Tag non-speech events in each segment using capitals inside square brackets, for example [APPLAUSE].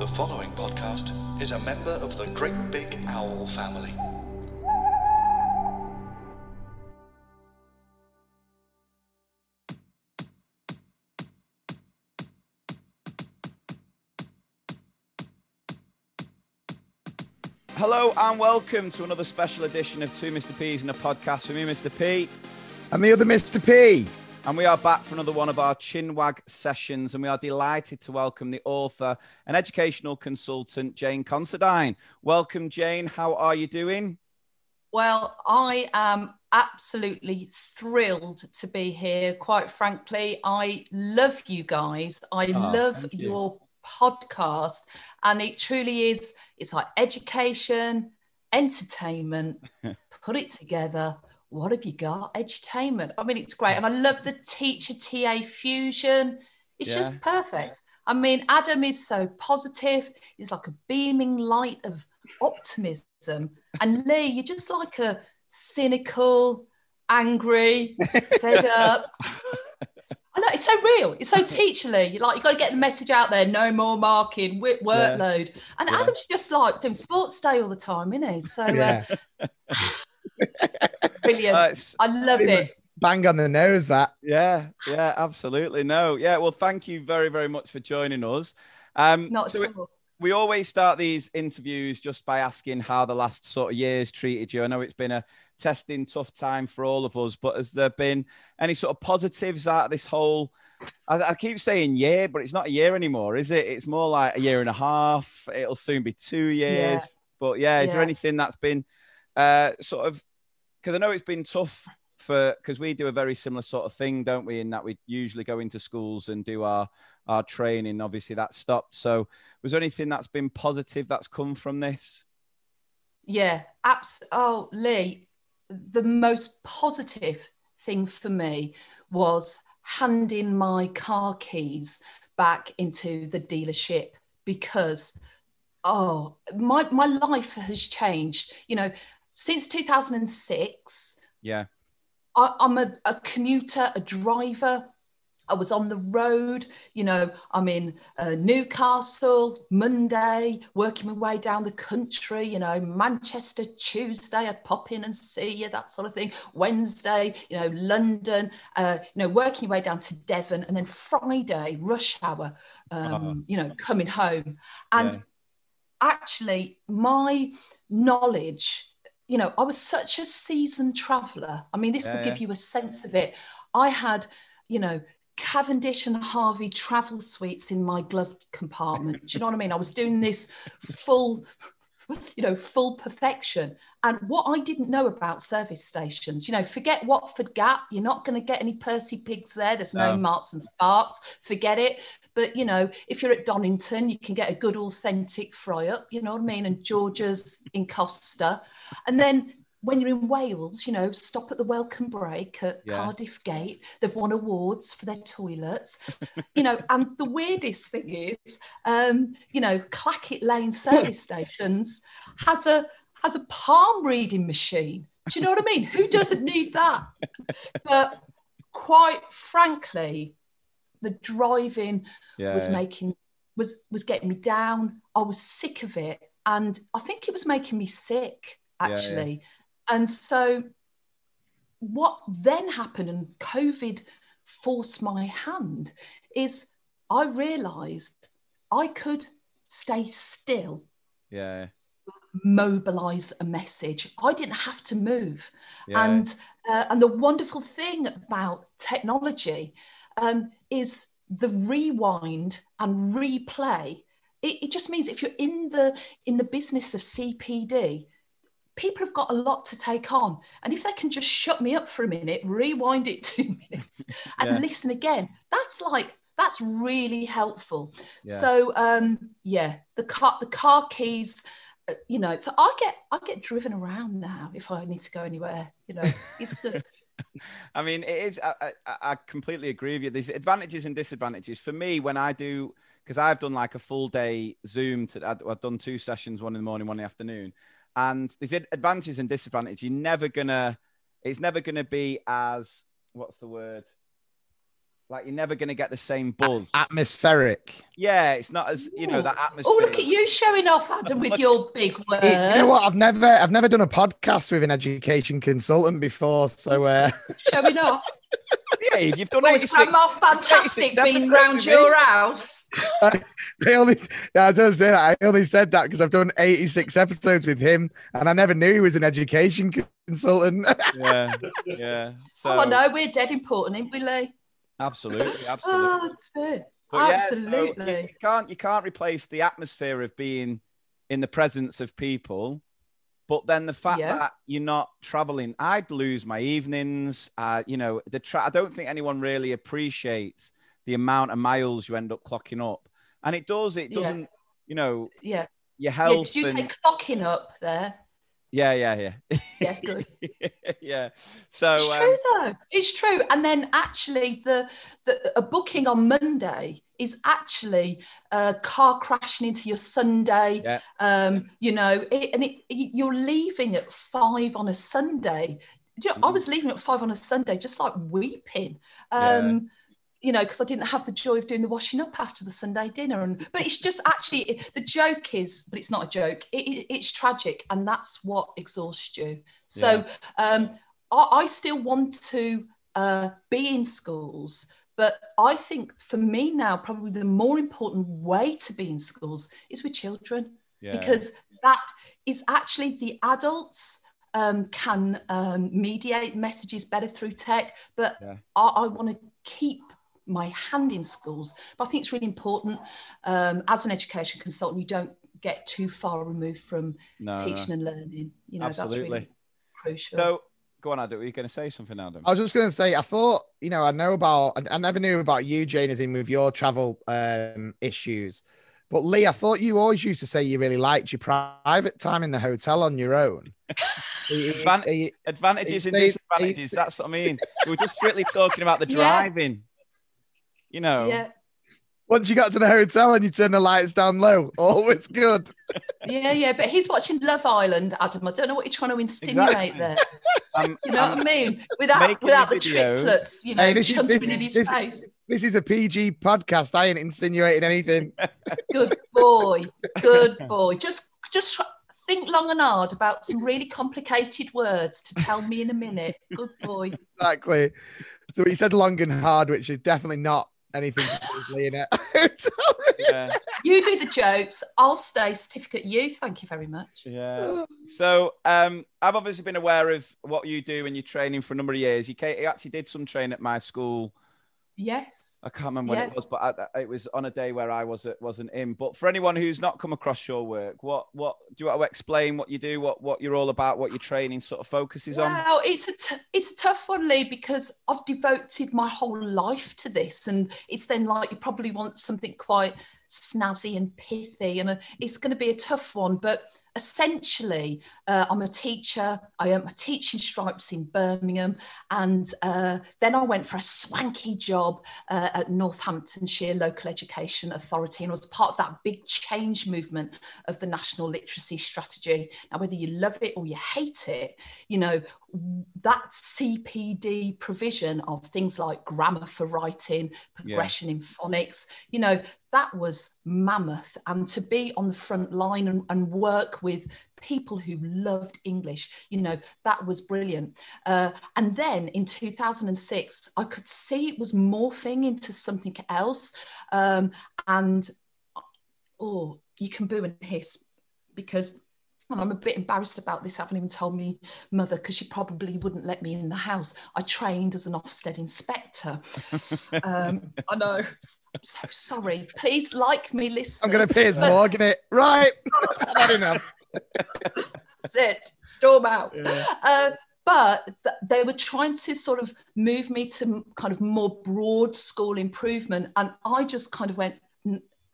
The following podcast is a member of the Great Big Owl family. Hello and welcome to another special edition of Two Mr. P's and a podcast with me, Mr. P. And the other Mr. P. And we are back for another one of our Chinwag sessions. And we are delighted to welcome the author and educational consultant, Jane Considine. Welcome, Jane. How are you doing? Well, I am absolutely thrilled to be here. Quite frankly, I love you guys. I Oh, love you. your podcast. And it truly is, it's like education, entertainment, [LAUGHS] put it together. What have you got? Edutainment. I mean, it's great. And I [LAUGHS] love the teacher TA fusion. It's just perfect. I mean, Adam is so positive. He's like a beaming light of optimism. And [LAUGHS] Lee, you're just like a cynical, angry, fed [LAUGHS] up. I know it's so real. It's so teacherly. You're Like you've got to get the message out there. No more marking, workload. And Yeah. Adam's just like doing sports day all the time, isn't he? So uh, Yeah. Brilliant. Uh, it's- I love it. Bang on the nose, that. yeah, yeah, absolutely. No, yeah. Well, thank you very, very much for joining us. Um, Not so at all. we always start these interviews just by asking how the last sort of years treated you. I know it's been a testing, tough time for all of us, but has there been any sort of positives out of this whole? I, I keep saying year, but it's not a year anymore, is it? It's more like a year and a half. It'll soon be two years. Yeah. But yeah, is there anything that's been uh, sort of? Because I know it's been tough for because we do a very similar sort of thing, don't we? In that we usually go into schools and do our our training. Obviously, that stopped. So, was there anything that's been positive that's come from this? Yeah, absolutely. Oh, the most positive thing for me was handing my car keys back into the dealership because, oh, my, my life has changed. You know, since 2006, Yeah, I, I'm a, a commuter, a driver. I was on the road, you know, I'm in uh, Newcastle Monday, working my way down the country, you know, Manchester Tuesday, I'd pop in and see you, that sort of thing. Wednesday, you know, London, uh, you know, working your way down to Devon, and then Friday, rush hour, um, Uh-huh. you know, coming home. And Yeah. actually, my knowledge, you know, I was such a seasoned traveler. I mean, this Yeah, will give yeah. you a sense of it. I had, you know, Cavendish and Harvey travel sweets in my glove compartment. Do you know what I mean? I was doing this full, you know, full perfection. And what I didn't know about service stations, you know, forget Watford Gap. You're not going to get any Percy Pigs there. There's no No. Marks and Sparks. Forget it. But you know, if you're at Donington, you can get a good authentic fry up. You know what I mean? And George's in Costa. And then when you're in Wales, you know, stop at the welcome break at Yeah. Cardiff Gate. They've won awards for their toilets, [LAUGHS] you know. And the weirdest thing is, um, you know, Clackett Lane service [LAUGHS] stations has a has a palm reading machine. Do you know what I mean? Who doesn't need that? [LAUGHS] But quite frankly, the driving yeah, was making was was getting me down. I was sick of it, and I think it was making me sick Yeah, yeah. actually. And so, what then happened, and COVID forced my hand, is I realised I could stay still, yeah, mobilise a message. I didn't have to move. yeah, And uh, and the wonderful thing about technology um, is the rewind and replay. It, it just means if you're in the in the business of CPD, people have got a lot to take on, and if they can just shut me up for a minute, rewind it [LAUGHS] two minutes, and Yeah. listen again, that's like that's really helpful. Yeah. So um, yeah, the car the car keys. uh, You know, so I get I get driven around now if I need to go anywhere. You know, it's good. [LAUGHS] [LAUGHS] I mean, it is. I, I, I completely agree with you. There's advantages and disadvantages for me when I do because I've done like a full day Zoom. To I've done two sessions, one in the morning, one in the afternoon, and there's ad- advantages and disadvantages. You're never gonna. It's never gonna be as what's the word? Like you're never gonna get the same buzz. Atmospheric. yeah, it's not as you know that atmosphere. Oh, look at you showing off, Adam, with your big words. You know what? I've never, I've never done a podcast with an education consultant before, so uh, showing off. [LAUGHS] Yeah, you've done Oh, 86 it's Grandma Fantastic 86 being episodes round with your house. [LAUGHS] I only, yeah, I don't say that. I only said that because I've done 86 episodes with him, and I never knew he was an education consultant. [LAUGHS] Yeah, yeah. So oh, I know, we're dead important, ain't we, Lee? Absolutely, [LAUGHS] absolutely. Oh, that's it. But yeah, so Absolutely. you, you can't you can't replace the atmosphere of being in the presence of people. But then the fact Yeah. that you're not traveling, I'd lose my evenings. Uh, you know, the tra- I don't think anyone really appreciates the amount of miles you end up clocking up, and it does. It doesn't. You know, yeah. your Yeah, health. did you say clocking up there? Yeah, yeah, yeah, Yeah, [LAUGHS] good. yeah. So It's um, true though. It's true. And then actually, the, the a booking on Monday is actually a car crashing into your Sunday. Yeah. Um, you know, it, and it, you're leaving at five on a Sunday. You know, I Mhm. was leaving at five on a Sunday, just like weeping. Yeah. You know, because I didn't have the joy of doing the washing up after the Sunday dinner, and but it's just actually the joke is, but it's not a joke. It, it- it's tragic, and that's what exhausts you. So um, I, I still want to uh, be in schools, but I think for me now, probably the more important way to be in schools is with children yeah. because that is actually the adults um, can um, mediate messages better through tech, but Yeah. I, I want to keep my hand in schools. But I think it's really important um, as an education consultant, you don't get too far removed from no, no. teaching and learning. You know, that's Absolutely. really crucial. So go on, Adam. Were you going to say something, Adam? I was just going to say, I thought, you know, I know about, I, I never knew about you, Jane, as in with your travel um, issues. But Lee, I thought you always used to say you really liked your private time in the hotel on your own. [LAUGHS] Advan- advantages and They- disadvantages. That's what I mean. We're just strictly talking about the [LAUGHS] Yeah. driving. You know, yeah, once you got to the hotel and you turn the lights down low, [LAUGHS] always good. yeah, yeah. But he's watching Love Island, Adam. I don't know what you're trying to insinuate Exactly. there. I'm- [LAUGHS] um, You know I'm- what um, I mean? Without without the the videos. triplets, you know, Hey, this is- this in is- his this- face. This is a PG podcast. I ain't insinuating anything. [LAUGHS] Good boy, good boy. Just just try, think long and hard about some really complicated words to tell me in a minute. Good boy. Exactly. So he said long and hard, which is definitely not anything to do with Lee it. [LAUGHS] [LAUGHS] yeah, You do the jokes. I'll stay certificate you. Thank you very much. yeah. So um, I've obviously been aware of what you do when you're training for a number of years. You, ca- you actually did some training at my school. Yes. I can't remember when Yeah. it was, but I, it was on a day where I was wasn't in. But for anyone who's not come across your work, what what do you want to explain what you do, what what you're all about, what your training sort of focuses on? Well, it's a t- it's a tough one, Lee, because I've devoted my whole life to this, and it's then like you probably want something quite snazzy and pithy, and uh, it's going to be a tough one. But essentially, uh, I'm a teacher. I earned my teaching stripes in Birmingham, and uh, then I went for a swanky job uh, at Northamptonshire Local Education Authority, and was part of that big change movement of the National Literacy Strategy. Now, whether you love it or you hate it, you know that CPD provision of things like grammar for writing, progression in phonics, you know, that was mammoth. And to be on the front line and, and work with people who loved English, you know, that was brilliant. Uh, and then in 2006, I could see it was morphing into something else. Um, and oh, you can boo and hiss because and I'm a bit embarrassed about this. I haven't even told me mother because she probably wouldn't let me in the house. I trained as an Ofsted inspector. um, I know. I'm so sorry. Please like me, listen. I'm going to Piers Morgan it. Right. [LAUGHS] I've enough. That's it. Storm out. Uh, but th- they were trying to sort of move me to kind of more broad school improvement. And I just kind of went,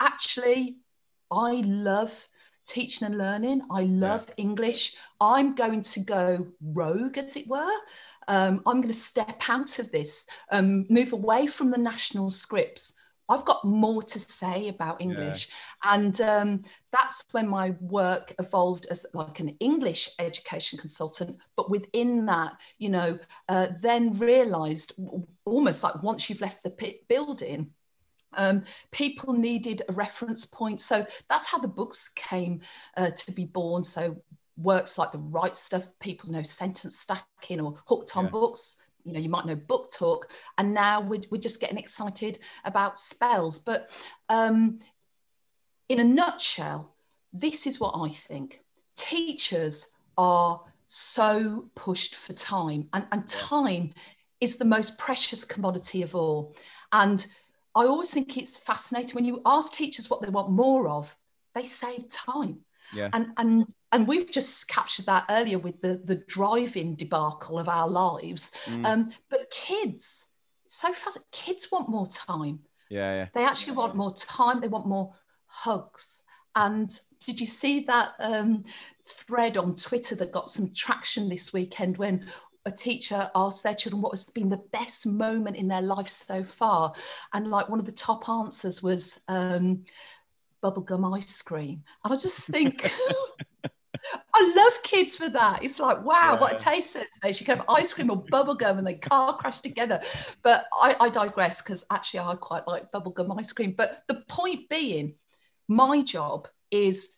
actually, I love teaching and learning. I love yeah. English. I'm going to go rogue, as it were. Um, I'm going to step out of this, um, move away from the national scripts. I've got more to say about English. Yeah. And um, that's when my work evolved as like an English education consultant. But within that, you know, uh, then realized almost like once you've left the building, um, people needed a reference point. So that's how the books came uh, to be born. So works like the Write Stuff, people know sentence stacking or hooked on yeah. books. You know, you might know book talk, and now we're, we're just getting excited about spells. But um, in a nutshell, this is what I think teachers are so pushed for time, and, and time is the most precious commodity of all. And I always think it's fascinating when you ask teachers what they want more of, they say time. Yeah. And and and we've just captured that earlier with the the driving debacle of our lives. Mm. Um, but kids, so fast, kids want more time. Yeah, yeah. They actually want more time. They want more hugs. And did you see that um, thread on Twitter that got some traction this weekend when a teacher asked their children what has been the best moment in their life so far and like one of the top answers was um, bubblegum ice cream and i just think [LAUGHS] [LAUGHS] I love kids for that. It's like, wow, yeah. what a taste sensation. You can have ice cream or bubblegum and they car crash together. But I, I digress because actually I quite like bubblegum ice cream. But the point being, my job is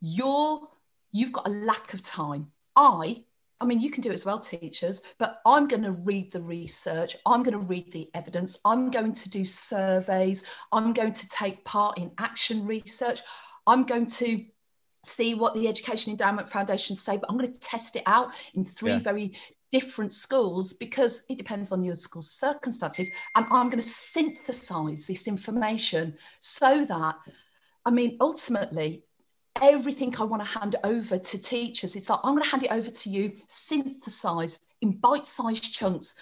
your you've got a lack of time. I I mean, you can do it as well, teachers, but I'm going to read the research. I'm going to read the evidence. I'm going to do surveys. I'm going to take part in action research. I'm going to see what the Education Endowment Foundation say, but I'm going to test it out in three yeah. very different schools because it depends on your school's circumstances. And I'm going to synthesize this information so that, I mean, ultimately, everything I want to hand over to teachers. It's like, I'm going to hand it over to you, synthesized in bite sized chunks,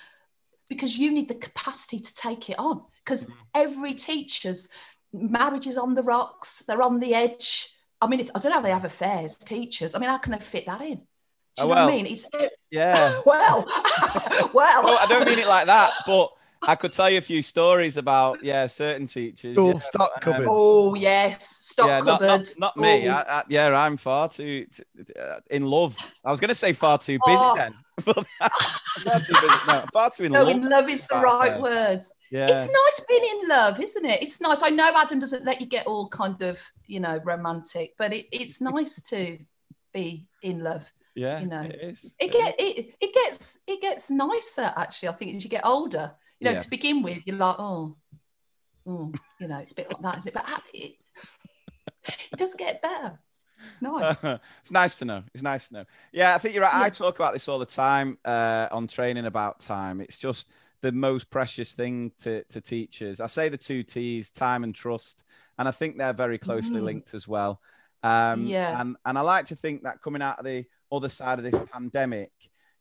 because you need the capacity to take it on. Because mm-hmm. every teacher's marriage is on the rocks, they're on the edge. I mean, I don't know how they have affairs, teachers. I mean, how can they fit that in? Do you oh, know well, what I mean? It's yeah. [LAUGHS] [LAUGHS] well, well. I don't mean it like that, but I could tell you a few stories about yeah certain teachers. School yeah, stock cupboards. Oh yes, stock yeah, cupboards. Not, not, not me. I, I, yeah, I'm far too uh, in love. I was going to say far too busy oh. then. [LAUGHS] [LAUGHS] far too busy. No, far too in no, love. in love is the right there. word. Yeah. It's nice being in love, isn't it? It's nice. I know Adam doesn't let you get all kind of you know romantic, but it, it's [LAUGHS] nice to be in love. Yeah, you know, it is. It, get it, it gets it gets nicer actually. I think as you get older you know, yeah. to begin with, you're like, oh, oh, you know, it's a bit like that, is it? But it, it does get better. It's nice. [LAUGHS] it's nice to know. It's nice to know. Yeah, I think you're right. Yeah. I talk about this all the time uh, on training about time. It's just the most precious thing to, to teachers. I say the two T's, time and trust, and I think they're very closely mm. linked as well. Um, yeah. And, and I like to think that coming out of the other side of this pandemic,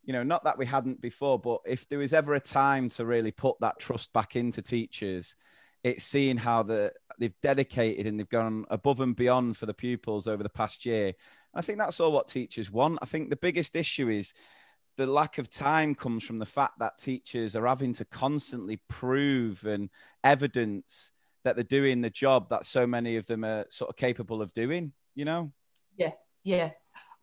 you know, not that we hadn't before, but if there was ever a time to really put that trust back into teachers, it's seeing how the they've dedicated and they've gone above and beyond for the pupils over the past year. And I think that's all what teachers want. I think the biggest issue is the lack of time comes from the fact that teachers are having to constantly prove and evidence that they're doing the job that so many of them are sort of capable of doing, you know? Yeah, yeah,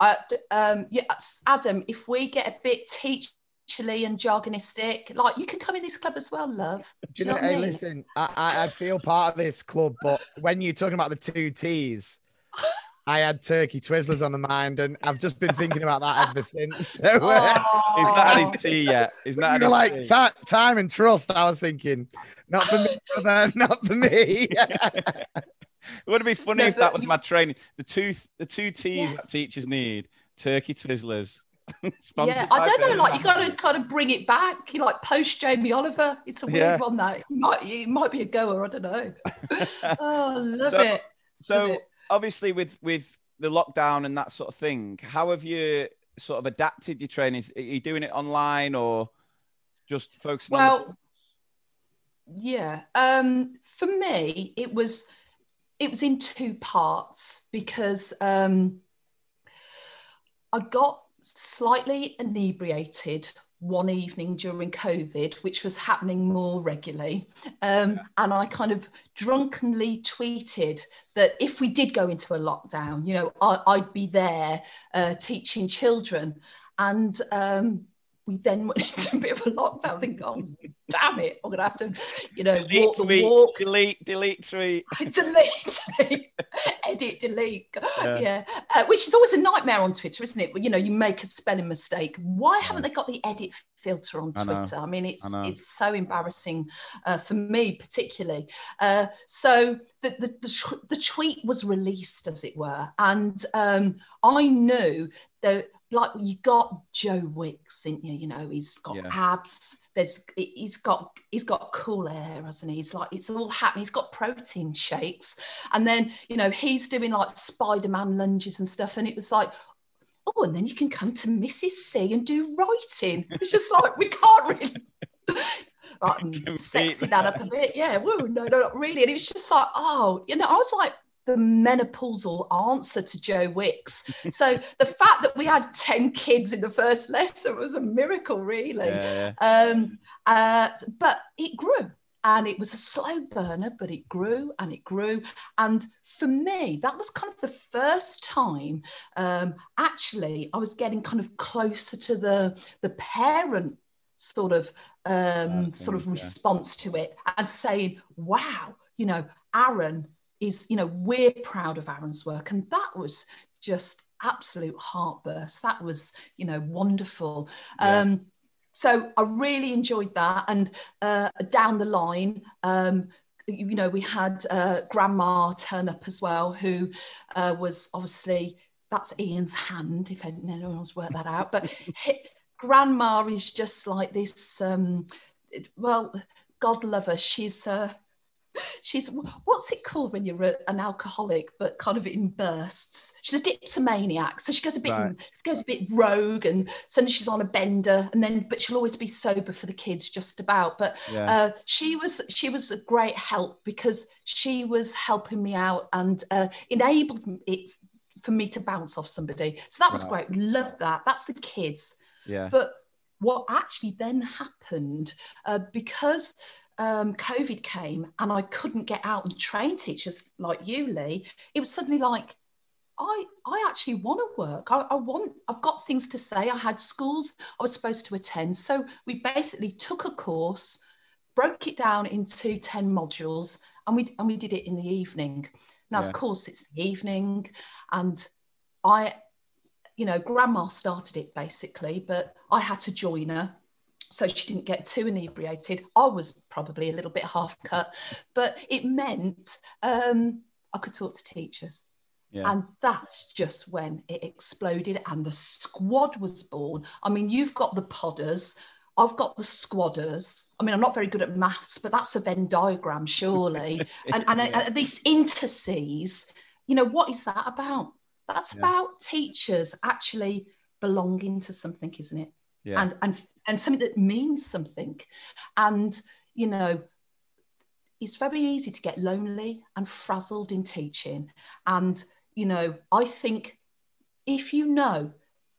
uh, um, yeah, Adam, if we get a bit teacherly and jargonistic, like you can come in this club as well, love. [LAUGHS] Do you, know, know hey, mean? listen, I, I feel part of this club, but when you're talking about the two T's, [LAUGHS] I had turkey twizzlers on the mind, and I've just been thinking about that ever since. So, [LAUGHS] oh. he's not had his tea yet. He's not You're like t- time and trust. I was thinking, not for me, brother, not for me. It would be funny no, if that was my training. The two the two T's yeah. that teachers need: turkey twizzlers. [LAUGHS] yeah, I don't know. Like you got to kind of bring it back. You like post Jamie Oliver. It's a weird yeah. one that it might it might be a goer. I don't know. [LAUGHS] oh, love so, it. So love it. obviously with with the lockdown and that sort of thing, how have you sort of adapted your training? Are you doing it online or just focusing on? Well, yeah. Um, for me, it was it was in two parts because um, I got slightly inebriated one evening during COVID, which was happening more regularly. Um, and I kind of drunkenly tweeted that if we did go into a lockdown, you know, I, would be there uh, teaching children. And um, we then went [LAUGHS] into a bit of a lockdown, thinking, oh, damn it, I'm going to have to, you know, delete walk the tweet, walk. Delete, delete tweet. delete, [LAUGHS] delete, edit, [LAUGHS] delete. Yeah. yeah. Uh, which is always a nightmare on Twitter, isn't it? You know, you make a spelling mistake. Why haven't they got the edit filter on Twitter? I, I mean, it's I it's so embarrassing uh, for me, particularly. Uh, so the, the, the, the, tweet was released, as it were. And um, I knew that like you got Joe Wicks, didn't you? You know, he's got yeah. abs. There's he's got he's got cool air, hasn't he? He's like it's all happening. He's got protein shakes, and then you know he's doing like Spider-Man lunges and stuff. And it was like, oh, and then you can come to Mrs. C and do writing. It's just like we can't really. [LAUGHS] right, sexy that up a bit, yeah. Woo, no, no, not really. And it was just like, oh, you know, I was like, the menopausal answer to Joe Wicks. So the fact that we had 10 kids in the first lesson was a miracle, really. Yeah. Um, uh, but it grew and it was a slow burner, but it grew and it grew. And for me, that was kind of the first time um, actually I was getting kind of closer to the, the parent sort of um, sort of response to it and saying, wow, you know, Aaron is, you know, we're proud of Aaron's work. And that was just absolute heartburst. That was, you know, wonderful. Yeah. Um, so I really enjoyed that. And uh, down the line, um, you know, we had uh, Grandma turn up as well, who uh, was obviously that's Ian's hand, if anyone's worked that out. But [LAUGHS] Grandma is just like this. Um, well, God love her. She's uh, she's what's it called when you're a, an alcoholic but kind of in bursts? She's a dipsomaniac so she goes a bit right. goes a bit rogue and suddenly she's on a bender and then but she'll always be sober for the kids just about. But yeah. uh, she was she was a great help because she was helping me out and uh, enabled it for me to bounce off somebody. So that was right. great. Love that. That's the kids. Yeah. But what actually then happened uh, because um, COVID came and I couldn't get out and train teachers like you, Lee, it was suddenly like, I, I actually want to work. I, I want, I've got things to say. I had schools I was supposed to attend. So we basically took a course, broke it down into 10 modules, and we, and we did it in the evening. Now, yeah. of course, it's the evening, and I, you know, grandma started it basically, but I had to join her so she didn't get too inebriated. I was probably a little bit half cut, but it meant um, I could talk to teachers. Yeah. And that's just when it exploded and the squad was born. I mean, you've got the podders, I've got the squadders. I mean, I'm not very good at maths, but that's a Venn diagram, surely. [LAUGHS] and, and, yeah. and these interces, you know, what is that about? That's yeah. about teachers actually belonging to something, isn't it? Yeah. And and and something that means something. And, you know, it's very easy to get lonely and frazzled in teaching. And, you know, I think if you know,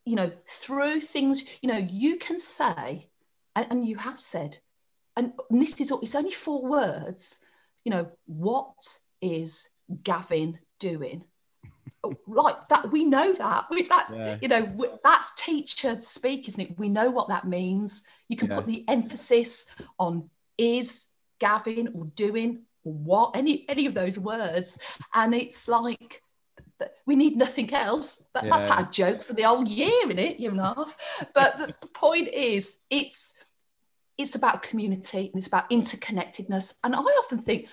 you know, through things, you know, you can say, and, and you have said, and this is it's only four words, you know, what is Gavin doing? Like that we know that. [LAUGHS] We that yeah. you know that's teacher speak isn't it? We know what that means. You can yeah. put the emphasis on is gavin or doing or what any any of those words. And it's like we need nothing else. Yeah. that's a joke for the whole year in it? A half but the point is it's it's about community and it's about interconnectedness. And i often think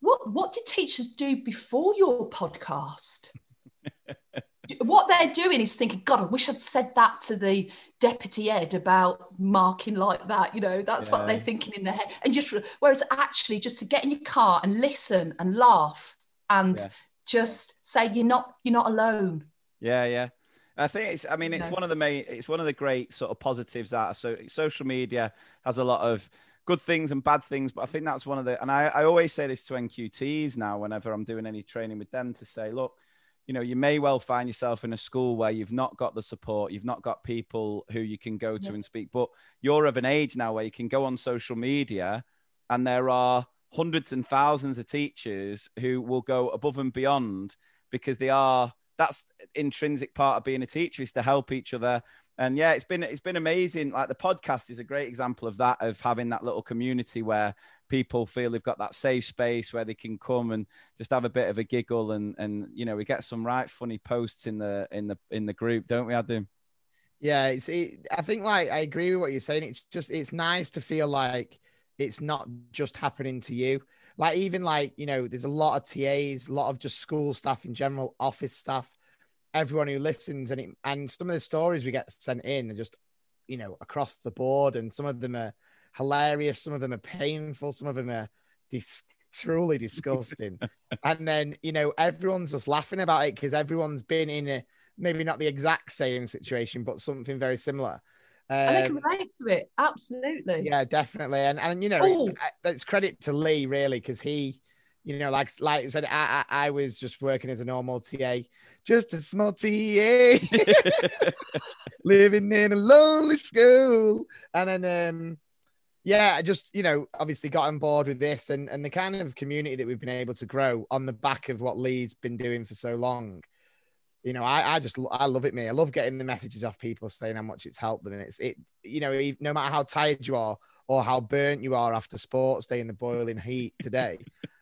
what what did teachers do before your podcast? [LAUGHS] what they're doing is thinking, God, I wish I'd said that to the deputy ed about marking like that. You know, that's yeah. what they're thinking in their head. And just whereas actually just to get in your car and listen and laugh and yeah. just say you're not you're not alone. Yeah, yeah. I think it's. I mean, it's one of the main. It's one of the great sort of positives that so social media has a lot of good things and bad things. But I think that's one of the. And I, I always say this to NQTs now whenever I'm doing any training with them to say, look, you know, you may well find yourself in a school where you've not got the support, you've not got people who you can go to and speak. But you're of an age now where you can go on social media, and there are hundreds and thousands of teachers who will go above and beyond because they are that's intrinsic part of being a teacher is to help each other and yeah it's been it's been amazing like the podcast is a great example of that of having that little community where people feel they've got that safe space where they can come and just have a bit of a giggle and and you know we get some right funny posts in the in the in the group don't we adam Yeah, it's. It, I think like I agree with what you're saying. It's just it's nice to feel like it's not just happening to you. Like even like you know, there's a lot of TAs, a lot of just school staff in general, office staff, everyone who listens, and it, and some of the stories we get sent in are just you know across the board, and some of them are hilarious, some of them are painful, some of them are dis- truly [LAUGHS] disgusting, and then you know everyone's just laughing about it because everyone's been in a maybe not the exact same situation, but something very similar. and they Um, can relate to it. Absolutely. yeah, definitely, and and you know, Oh. I- it's credit to Lee really because he, you know, like like I said, I, I I was just working as a normal TA, just a small TA, [LAUGHS] living in a lonely school, and then um, yeah, I just you know, obviously got on board with this and and the kind of community that we've been able to grow on the back of what Lee's been doing for so long. You know, I, I just I love it, me. I love getting the messages off people saying how much it's helped them, and it's it. You know, no matter how tired you are or how burnt you are after sports day in the boiling heat today,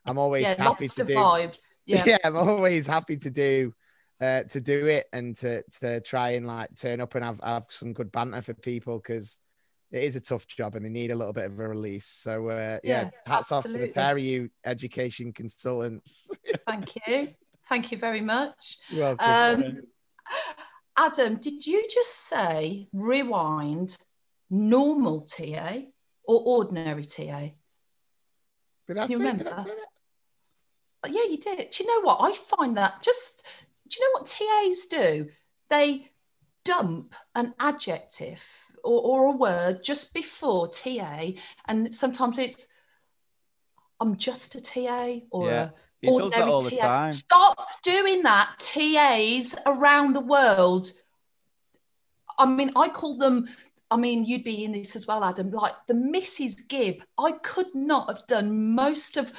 I'm always yeah, happy to do. vibes. [LAUGHS] Yeah. Yeah. I'm always happy to do uh, to do it and to to try and like turn up and have have some good banter for people because it is a tough job and they need a little bit of a release. So uh, yeah, Yeah, hats off to the pair of you education consultants. [LAUGHS] Thank you. Thank you very much. Welcome. Um, Adam, did you just say rewind normal TA or ordinary TA? did I you say, remember? Did I say that? Yeah, you did. Do you know what? I find that just, do you know what TAs do? They dump an adjective or, or a word just before TA, and sometimes it's, I'm just a TA or Yeah, a he ordinary all the TA. time Stop doing that, TAs around the world. I mean, I call them, I mean, you'd be in this as well, Adam, like the Mrs. Gibb. I could not have done most of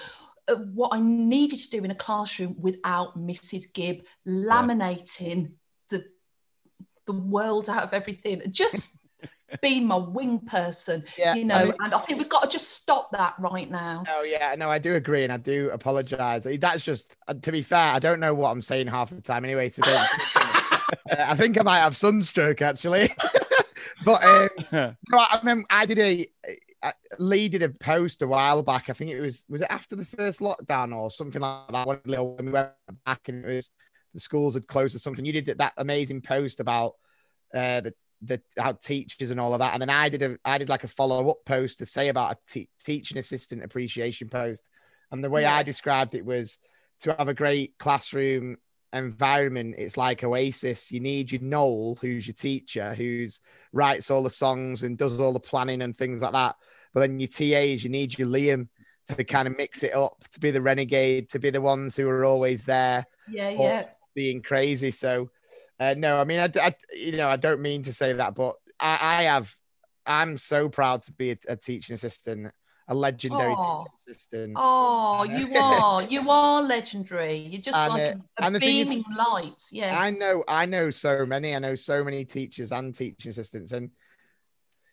what I needed to do in a classroom without Mrs. Gibb laminating the the world out of everything. Just [LAUGHS] being my wing person, Yeah, you I know, mean- and I think we've got to just stop that right now. Oh yeah, no, I do agree, and I do apologize. That's just uh, to be fair. I don't know what I'm saying half the time anyway. So don't, [LAUGHS] uh, I think I might have sunstroke actually. [LAUGHS] but um, no, I mean, I did a Lee did a post a while back. I think it was was it after the first lockdown or something like that. When we went back and it was the schools had closed or something. You did that amazing post about uh, the the how teachers and all of that, and then I did a I did like a follow up post to say about a te- teaching assistant appreciation post, and the way I described it was to have a great classroom environment. It's like Oasis. You need your Noel, who's your teacher, who's writes all the songs and does all the planning and things like that. But then your TAs, you need your Liam to kind of mix it up, to be the renegade, to be the ones who are always there Yeah, yeah. being crazy. So, uh, no, I mean, I, I- you know, I don't mean to say that, but I, I have, I'm so proud to be a, a teaching assistant, a legendary teaching assistant. Oh, you [LAUGHS] are. You are legendary. You're just And, like uh, a, and is- beaming light. Yes. I know, I know so many. I know so many teachers and teaching assistants, and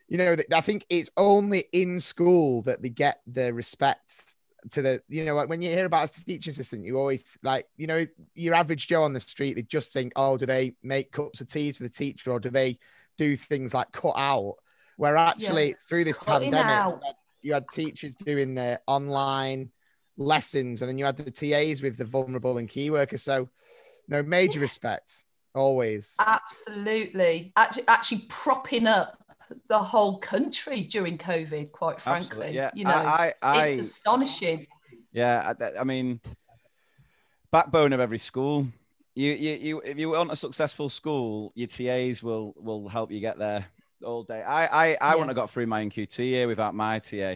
you know, I think it's only in school that they get the respect to the. You know, like when you hear about a teaching assistant, you always like, you know, your average Joe on the street, they just think, oh, do they make cups of tea for the teacher, or do they do things like cut out? Where actually, through this Cutting pandemic, you had, you had teachers doing their online lessons, and then you had the TAs with the vulnerable and key workers. So, no major respect always. Absolutely. Actually, actually propping up the whole country during COVID, quite frankly. Absolutely. Yeah. You know, I, I, I it's astonishing. yeah. I, I mean, backbone of every school. You, you, you, if you want a successful school, your TAs will will help you get there all day. I, I, I Yeah. wouldn't have got through my NQT year without my TA.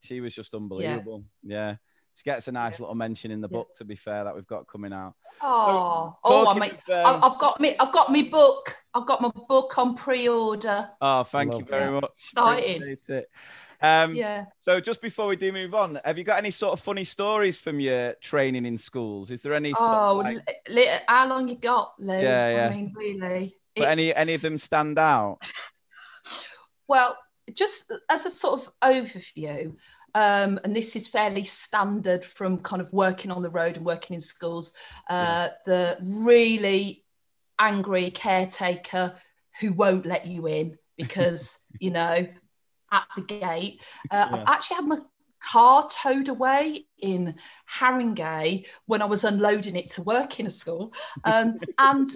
She was just unbelievable. Yeah. She gets a nice little mention in the book, to be fair, that we've got coming out. Oh, oh, I talking mean, of, um, I- I've got me, I've got me book. I've got my book on pre-order. Oh, thank you very that. much. Exciting. It. Um, Yeah. So just before we do move on, have you got any sort of funny stories from your training in schools? Is there any sort Oh, of like, li- li- how long you got, Lou? Yeah, yeah. I mean, really. but It's- any any of them stand out? [LAUGHS] Well, just as a sort of overview, um, and this is fairly standard from kind of working on the road and working in schools, uh, the really angry caretaker who won't let you in because, [LAUGHS] you know, at the gate. Uh, Yeah. I've actually had my car towed away in Haringey when I was unloading it to work in a school. Um, and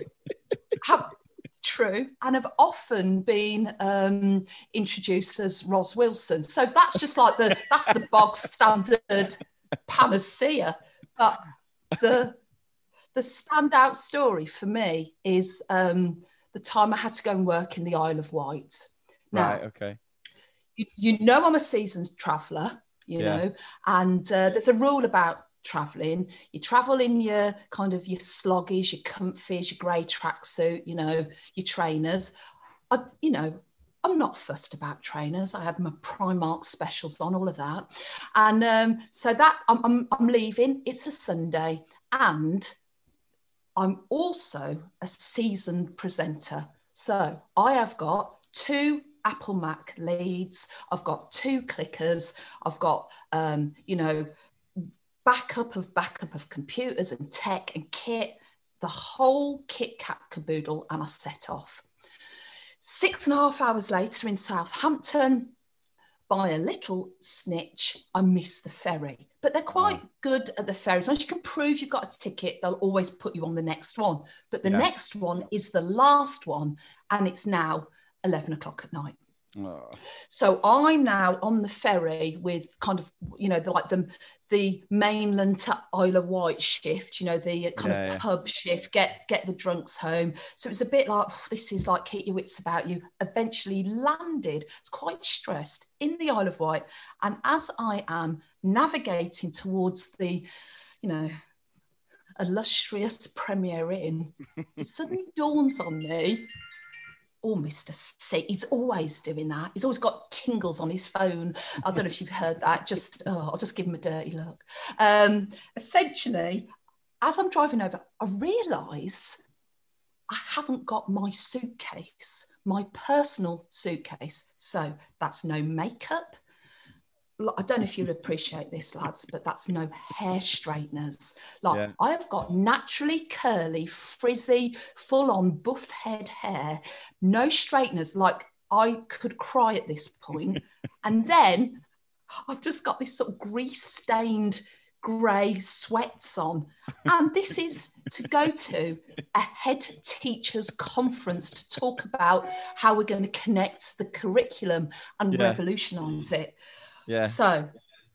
have true and have often been um, introduced as Ros Wilson. So that's just like the that's the bog standard panacea. But the the standout story for me is um, the time I had to go and work in the Isle of Wight. Now, Right. Okay. you, you know I'm a seasoned traveller, you Yeah. know, and uh, there's a rule about travelling. You travel in your kind of your sloggies, your comfies, your grey tracksuit, you know, your trainers. I, you know, I'm not fussed about trainers. I had my Primark specials on, all of that, and um, so that I'm, I'm I'm leaving. It's a Sunday, and I'm also a seasoned presenter. So I have got two Apple Mac leads. I've got two clickers. I've got, um, you know, backup of backup of computers and tech and kit, the whole kit kat caboodle, and I set off. Six and a half hours later in Southampton, by a little snitch, I missed the ferry. But they're mm. quite good at the ferries. Once you can prove you've got a ticket, they'll always put you on the next one. But the Yeah. next one is the last one, and it's now 11 o'clock at night. Oh, So I'm now on the ferry with kind of, you know, the, like the the mainland to Isle of Wight shift, you know, the kind Yeah, of yeah. pub shift, get get the drunks home. So it's a bit like "Oh, this is like keep your wits about you. Eventually landed. It's quite stressed in the Isle of Wight, and as I am navigating towards the, you know, illustrious Premier Inn, it suddenly dawns on me oh, Mr. C, he's always doing that. He's always got tingles on his phone. I don't know if you've heard that. Just, oh, I'll just give him a dirty look. Um, essentially, as I'm driving over, I realise I haven't got my suitcase, my personal suitcase. So that's no makeup. I don't know if you'll appreciate this, lads, but that's no hair straighteners. Like Yeah. I have got naturally curly, frizzy, full-on buff head hair, no straighteners. Like I could cry at this point. [LAUGHS] and then I've just got this sort of grease-stained grey sweats on. And this is to go to a head teachers conference to talk about how we're going to connect the curriculum and Yeah. revolutionize it. Yeah. So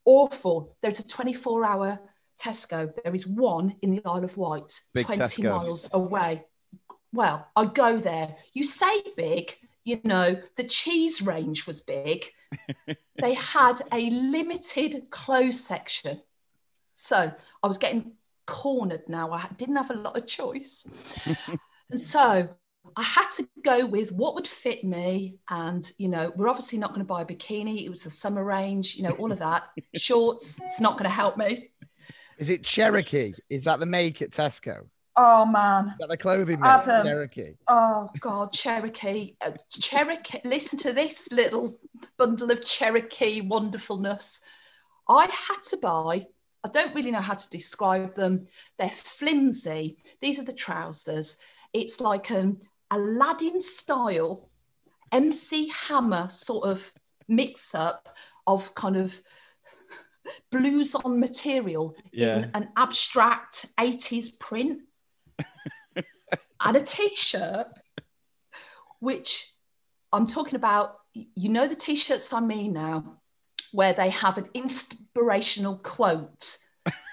awful. There's a 24 hour Tesco. There is one in the Isle of Wight, Big 20 Tesco. miles away. Well, I go there. You say big, you know, the cheese range was big. [LAUGHS] they had a limited clothes section. So I was getting cornered now. I didn't have a lot of choice. [LAUGHS] and so I had to go with what would fit me. And, you know, we're obviously not going to buy a bikini. It was the summer range, you know, all of that. [LAUGHS] Shorts, it's not going to help me. Is it Cherokee? Is that the make at Tesco? Oh, man. that the clothing make? Adam. Cherokee. Oh, God, Cherokee. Uh, Cherokee. Listen to this little bundle of Cherokee wonderfulness. I had to buy, I don't really know how to describe them. They're flimsy. These are the trousers. It's like an Aladdin style MC Hammer sort of mix up of kind of blues on material Yeah. in an abstract 80s print [LAUGHS] and a t-shirt which i'm talking about you know the t-shirts i mean now where they have an inspirational quote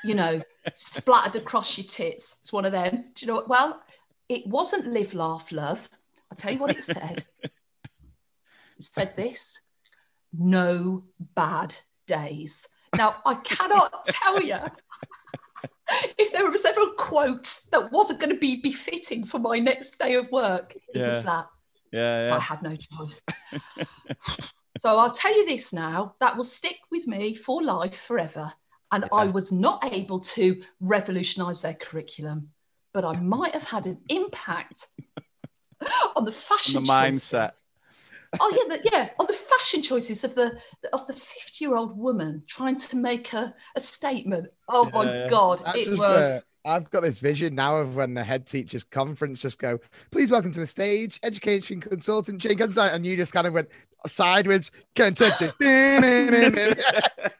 you know, [LAUGHS] splattered across your tits. It's one of them. Do you know what? Well, it wasn't live, laugh, love. I'll tell you what it said. [LAUGHS] it said this no bad days. Now, I cannot [LAUGHS] tell you if there were several quotes that wasn't going to be befitting for my next day of work. It Yeah. was that. Yeah, yeah. I had no choice. so I'll tell you this now that will stick with me for life forever. And I was not able to revolutionize their curriculum, but I might have had an impact [LAUGHS] on the fashion mindset. Oh yeah, the, yeah, on the fashion choices of the of the fifty-year-old woman trying to make a, a statement. Oh my Yeah, yeah. god, I it just, was. uh, I've got this vision now of when the head teachers conference just go, please welcome to the stage, education consultant Jane Considine, and you just kind of went sideways, can't touch this.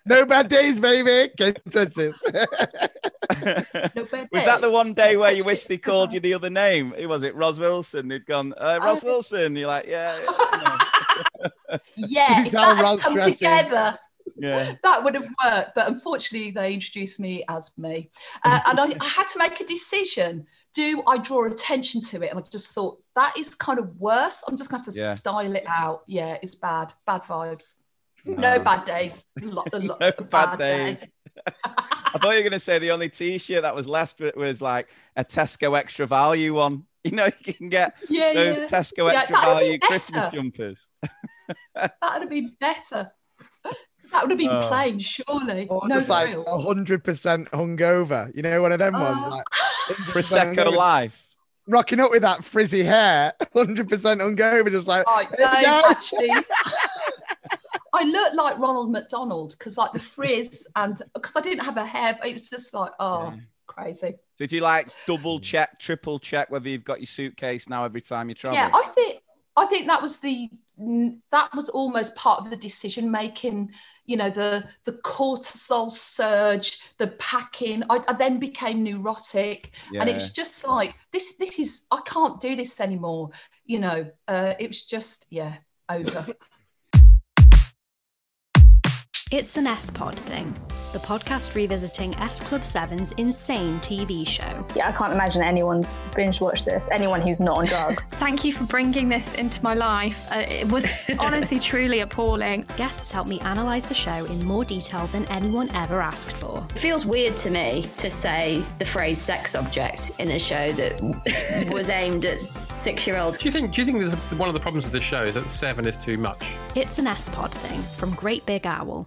no bad days, baby. Can't [LAUGHS] touch this. no bad was that the one day where you wish they called you the other name? It was it? Ros Wilson. They'd gone, uh, Ros Oh. Wilson. You're like, yeah, yeah, yeah, [LAUGHS] if that had come dresses. together. yeah. that would have worked, but unfortunately, they introduced me as me. Uh, and I, I had to make a decision. Do I draw attention to it? And I just thought that is kind of worse. I'm just going to have to Yeah. style it out. Yeah, it's bad. Bad vibes. No bad days. Lo- lo- [LAUGHS] No a bad day. [LAUGHS] days. I thought you were going to say the only T-shirt that was left was like a Tesco extra value one. [LAUGHS] You know, you can get Yeah, those yeah. Tesco Yeah, extra that would be value Christmas jumpers. [LAUGHS] That would have been better. That would have been Oh. plain, surely. Or no just like hundred percent hungover. You know, one of them ones. Oh. Like Prosecco hungover, life. Rocking up with that frizzy hair, [LAUGHS] hundred percent hungover, just like I "Hey, don't guys." actually. I looked like Ronald McDonald because, like, the frizz and because I didn't have a hair, it was just like, oh, Yeah. crazy. So do you like double check, triple check whether you've got your suitcase now every time you travel? Yeah, I think I think that was the that was almost part of the decision making. You know, the the cortisol surge, the packing. I, I then became neurotic, and it was just like this. This is I can't do this anymore. You know, uh, it was just yeah over. [LAUGHS] It's an S Pod thing, the podcast revisiting S Club 7's insane TV show. Yeah, I can't imagine anyone's binge watched this. Anyone who's not on drugs. [LAUGHS] Thank you for bringing this into my life. Uh, it was [LAUGHS] honestly, truly appalling. Guests helped me analyse the show in more detail than anyone ever asked for. It feels weird to me to say the phrase sex object in a show that [LAUGHS] was aimed at six year olds. Do you think? Do you think there's one of the problems with the show is that seven is too much? It's an S Pod thing from Great Big Owl.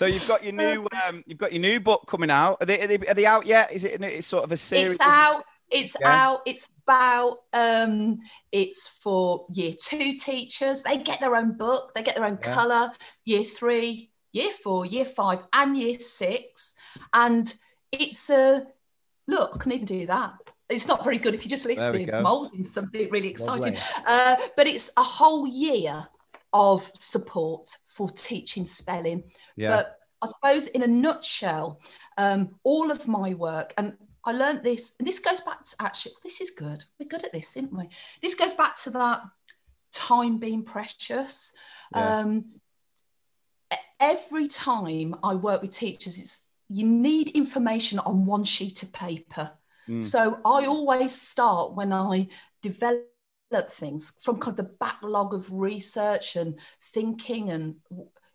So you've got your new [LAUGHS] um, you've got your new book coming out. Are they, are they, are they out yet? Is it it's sort of a series? It's out. It's Yeah. out. It's about. Um, it's for year two teachers. They get their own book. They get their own Yeah. color. Year three, year four, year five, and year six. And it's a look. I can even do that. It's not very good if you're just listening. Molding something really exciting. Uh, but it's a whole year of support for teaching spelling. Yeah. But I suppose, in a nutshell, um, all of my work, and I learned this, and this goes back to actually, this is good. We're good at this, aren't we? This goes back to that time being precious. Yeah. Um, every time I work with teachers, it's you need information on one sheet of paper. Mm. So I always start when I develop things from kind of the backlog of research and thinking and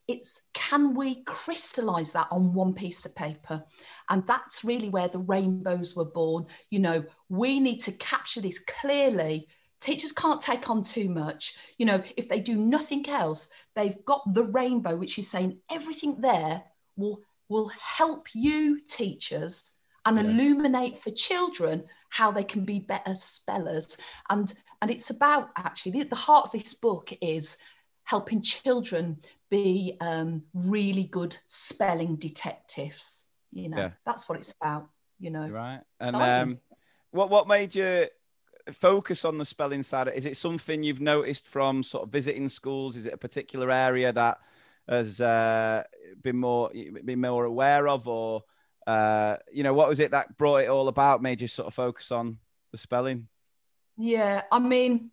it's can we crystallize that on one piece of paper and that's really where the rainbows were born you know we need to capture this clearly teachers can't take on too much you know if they do nothing else they've got the rainbow which is saying everything there will will help you teachers and Yeah. illuminate for children how they can be better spellers. And and it's about actually the, the heart of this book is helping children be um, really good spelling detectives. You know, Yeah. that's what it's about. You know, Right. And um, what what made you focus on the spelling side? Is it something you've noticed from sort of visiting schools? Is it a particular area that has uh, been more been more aware of, or uh, you know, what was it that brought it all about? Made you sort of focus on the spelling? Yeah, I mean,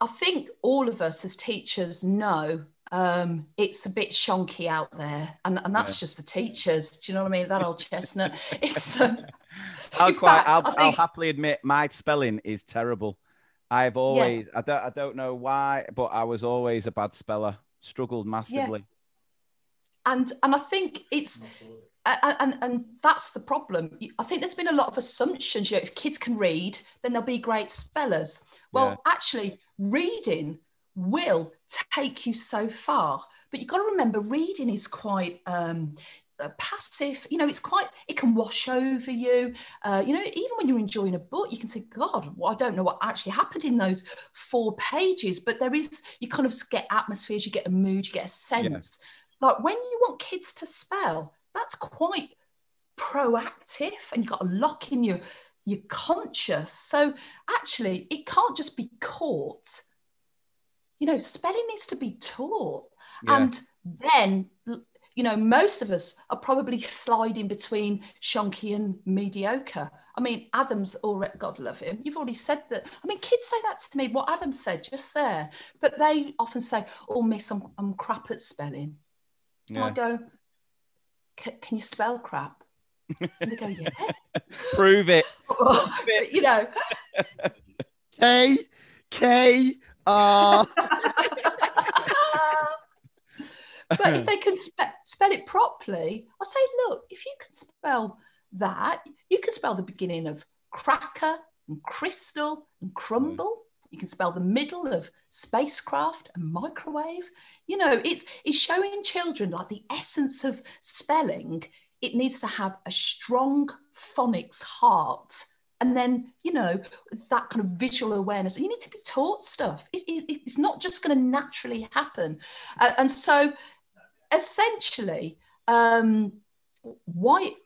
I think all of us as teachers know um, it's a bit shonky out there, and, and that's Yeah. just the teachers. Do you know what I mean? That old chestnut. [LAUGHS] It's um, [LAUGHS] I'll quite. fact, I'll, I I'll happily admit my spelling is terrible. I've always. I don't. I don't know why, but I was always a bad speller. Struggled massively. and and I think it's and, and and that's the problem. I think there's been a lot of assumptions. You know, if kids can read, then they'll be great spellers. Well, actually, reading will take you so far, but you've got to remember, reading is quite. Um, uh, passive you know it's quite it can wash over you uh, you know even when you're enjoying a book you can say god well, i don't know what actually happened in those four pages but there is you kind of get atmospheres you get a mood you get a sense like when you want kids to spell that's quite proactive and you've got to lock in your your conscious so actually it can't just be caught. You know spelling needs to be taught. Yeah. and then you know most of us are probably sliding between shonky and mediocre. I mean adam's already god love him you've already said that. I mean kids say that to me what adam said just there. But they often say oh miss i'm, I'm crap at spelling. And i go "C- can you spell crap and they go yeah [LAUGHS] Prove it. [LAUGHS] you know [LAUGHS] K K R. but if they can spe- spell it properly, I say, look, if you can spell that, you can spell the beginning of cracker and crystal and crumble. You can spell the middle of spacecraft and microwave. You know, it's it's showing children like the essence of spelling. It needs to have a strong phonics heart. And then, you know, that kind of visual awareness. You need to be taught stuff. It- it- it's not just going to naturally happen. Uh, and so, essentially, um, why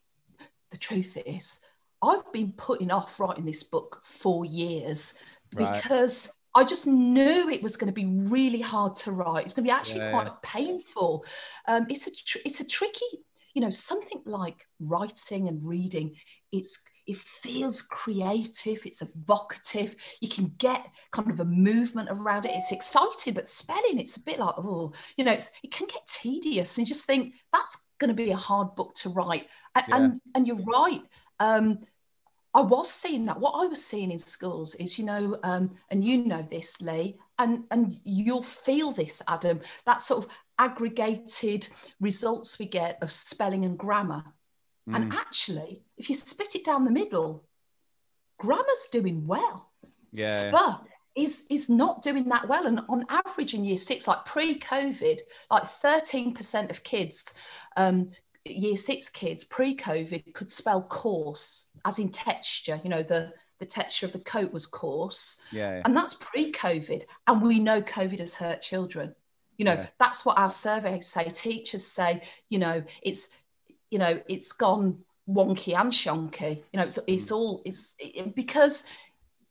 the truth is, I've been putting off writing this book for years Right. because I just knew it was going to be really hard to write. It's going to be actually Yeah, quite painful. Um, it's a tr- it's a tricky, you know, something like writing and reading. It's it feels creative. It's evocative. You can get kind of a movement around it. It's exciting, but spelling, it's a bit like oh, you know, it's it can get tedious, and you just think that's going to be a hard book to write. A- Yeah. And and you're right. Um, I was seeing that. What I was seeing in schools is, you know, um, and you know this, Lee, and and you'll feel this, Adam. That sort of aggregated results we get of spelling and grammar. And Mm. actually, if you split it down the middle, grammar's doing well. Yeah. Spur is is not doing that well. And on average in year six, like pre-COVID, like 13% of kids, um, year six kids pre-COVID could spell coarse, as in texture, you know, the the texture of the coat was coarse. Yeah. And that's pre-COVID. And we know COVID has hurt children. You know, Yeah. that's what our surveys say. Teachers say, you know, it's, you know, it's gone wonky and shonky. You know, it's, mm. it's all it's it- because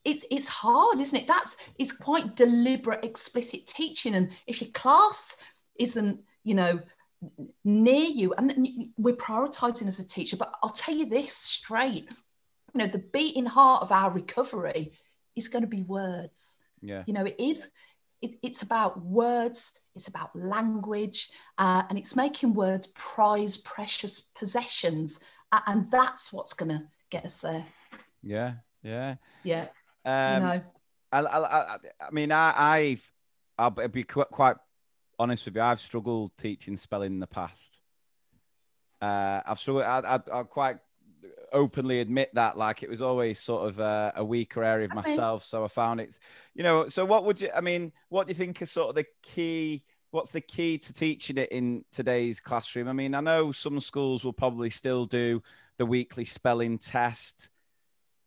it's it's hard, isn't it? That's it's quite deliberate, explicit teaching. And if your class isn't, you know, near you, and we're prioritizing as a teacher, but I'll tell you this straight you know the beating heart of our recovery is going to be words Yeah. you know it is it, it's about words it's about language uh, and it's making words prize precious possessions and that's what's going to get us there Yeah. Yeah. yeah Um, you know I, I, I, I mean, I, I've, I'll be- be qu- quite honest with you. I've struggled teaching spelling in the past. Uh, I've struggled. I, I, I'll quite openly admit that. Like, it was always sort of uh, a weaker area of Okay. myself. So I found it, you know. So what would you? I mean, what do you think is sort of the key? What's the key to teaching it in today's classroom? I mean, I know some schools will probably still do the weekly spelling test,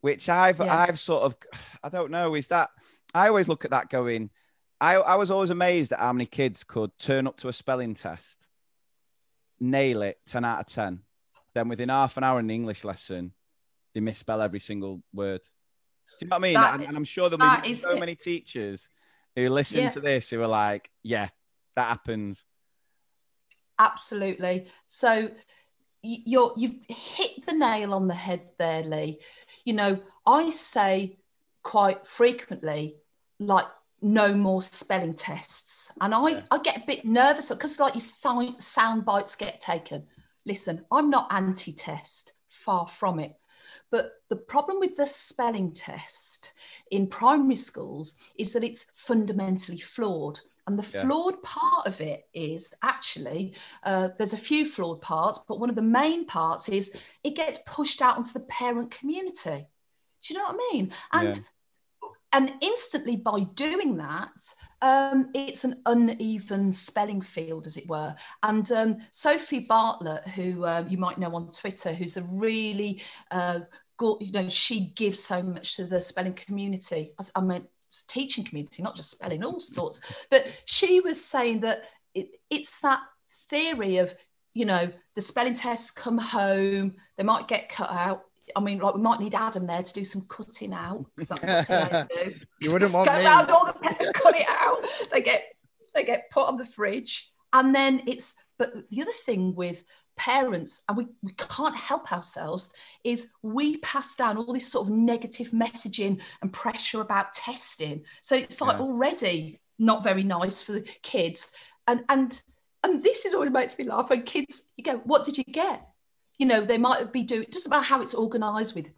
which I've Yeah. I've sort of [SIGHS] I don't know. Is that I always look at that going. I, I was always amazed at how many kids could turn up to a spelling test, nail it 10 out of 10. Then within half an hour in the English lesson, they misspell every single word. Do you know what I mean? That- and, and I'm sure there'll be so it. many teachers who listen Yeah. to this who are like, yeah, that happens. Absolutely. So you're you've hit the nail on the head there, Lee. You know, I say quite frequently, like no more spelling tests, and I I get a bit nervous because like your sound sound bites get taken. Listen, I'm not anti-test, far from it. But the problem with the spelling test in primary schools is that it's fundamentally flawed. And the Yeah. flawed part of it is actually, uh, there's a few flawed parts, but one of the main parts is it gets pushed out onto the parent community. Do you know what I mean? And Yeah. And instantly by doing that, um, it's an uneven spelling field, as it were. And um, Sophie Bartlett, who um, you might know on Twitter, who's a really uh, good, you know, she gives so much to the spelling community. I, I mean, teaching community, not just spelling, all sorts. But she was saying that it, it's that theory of, you know, the spelling tests come home, they might get cut out. I mean, like we might need Adam there to do some cutting out because that's what [LAUGHS] do. You wouldn't want Go me. around all the pe- [LAUGHS] cut it out. They get they get put on the fridge, and then it's. But the other thing with parents, and we, we can't help ourselves, is we pass down all this sort of negative messaging and pressure about testing. So it's like Yeah. already not very nice for the kids. And and and this is always makes me laugh when kids you go, what did you get? You know, they might be doing it doesn't matter how it's organized with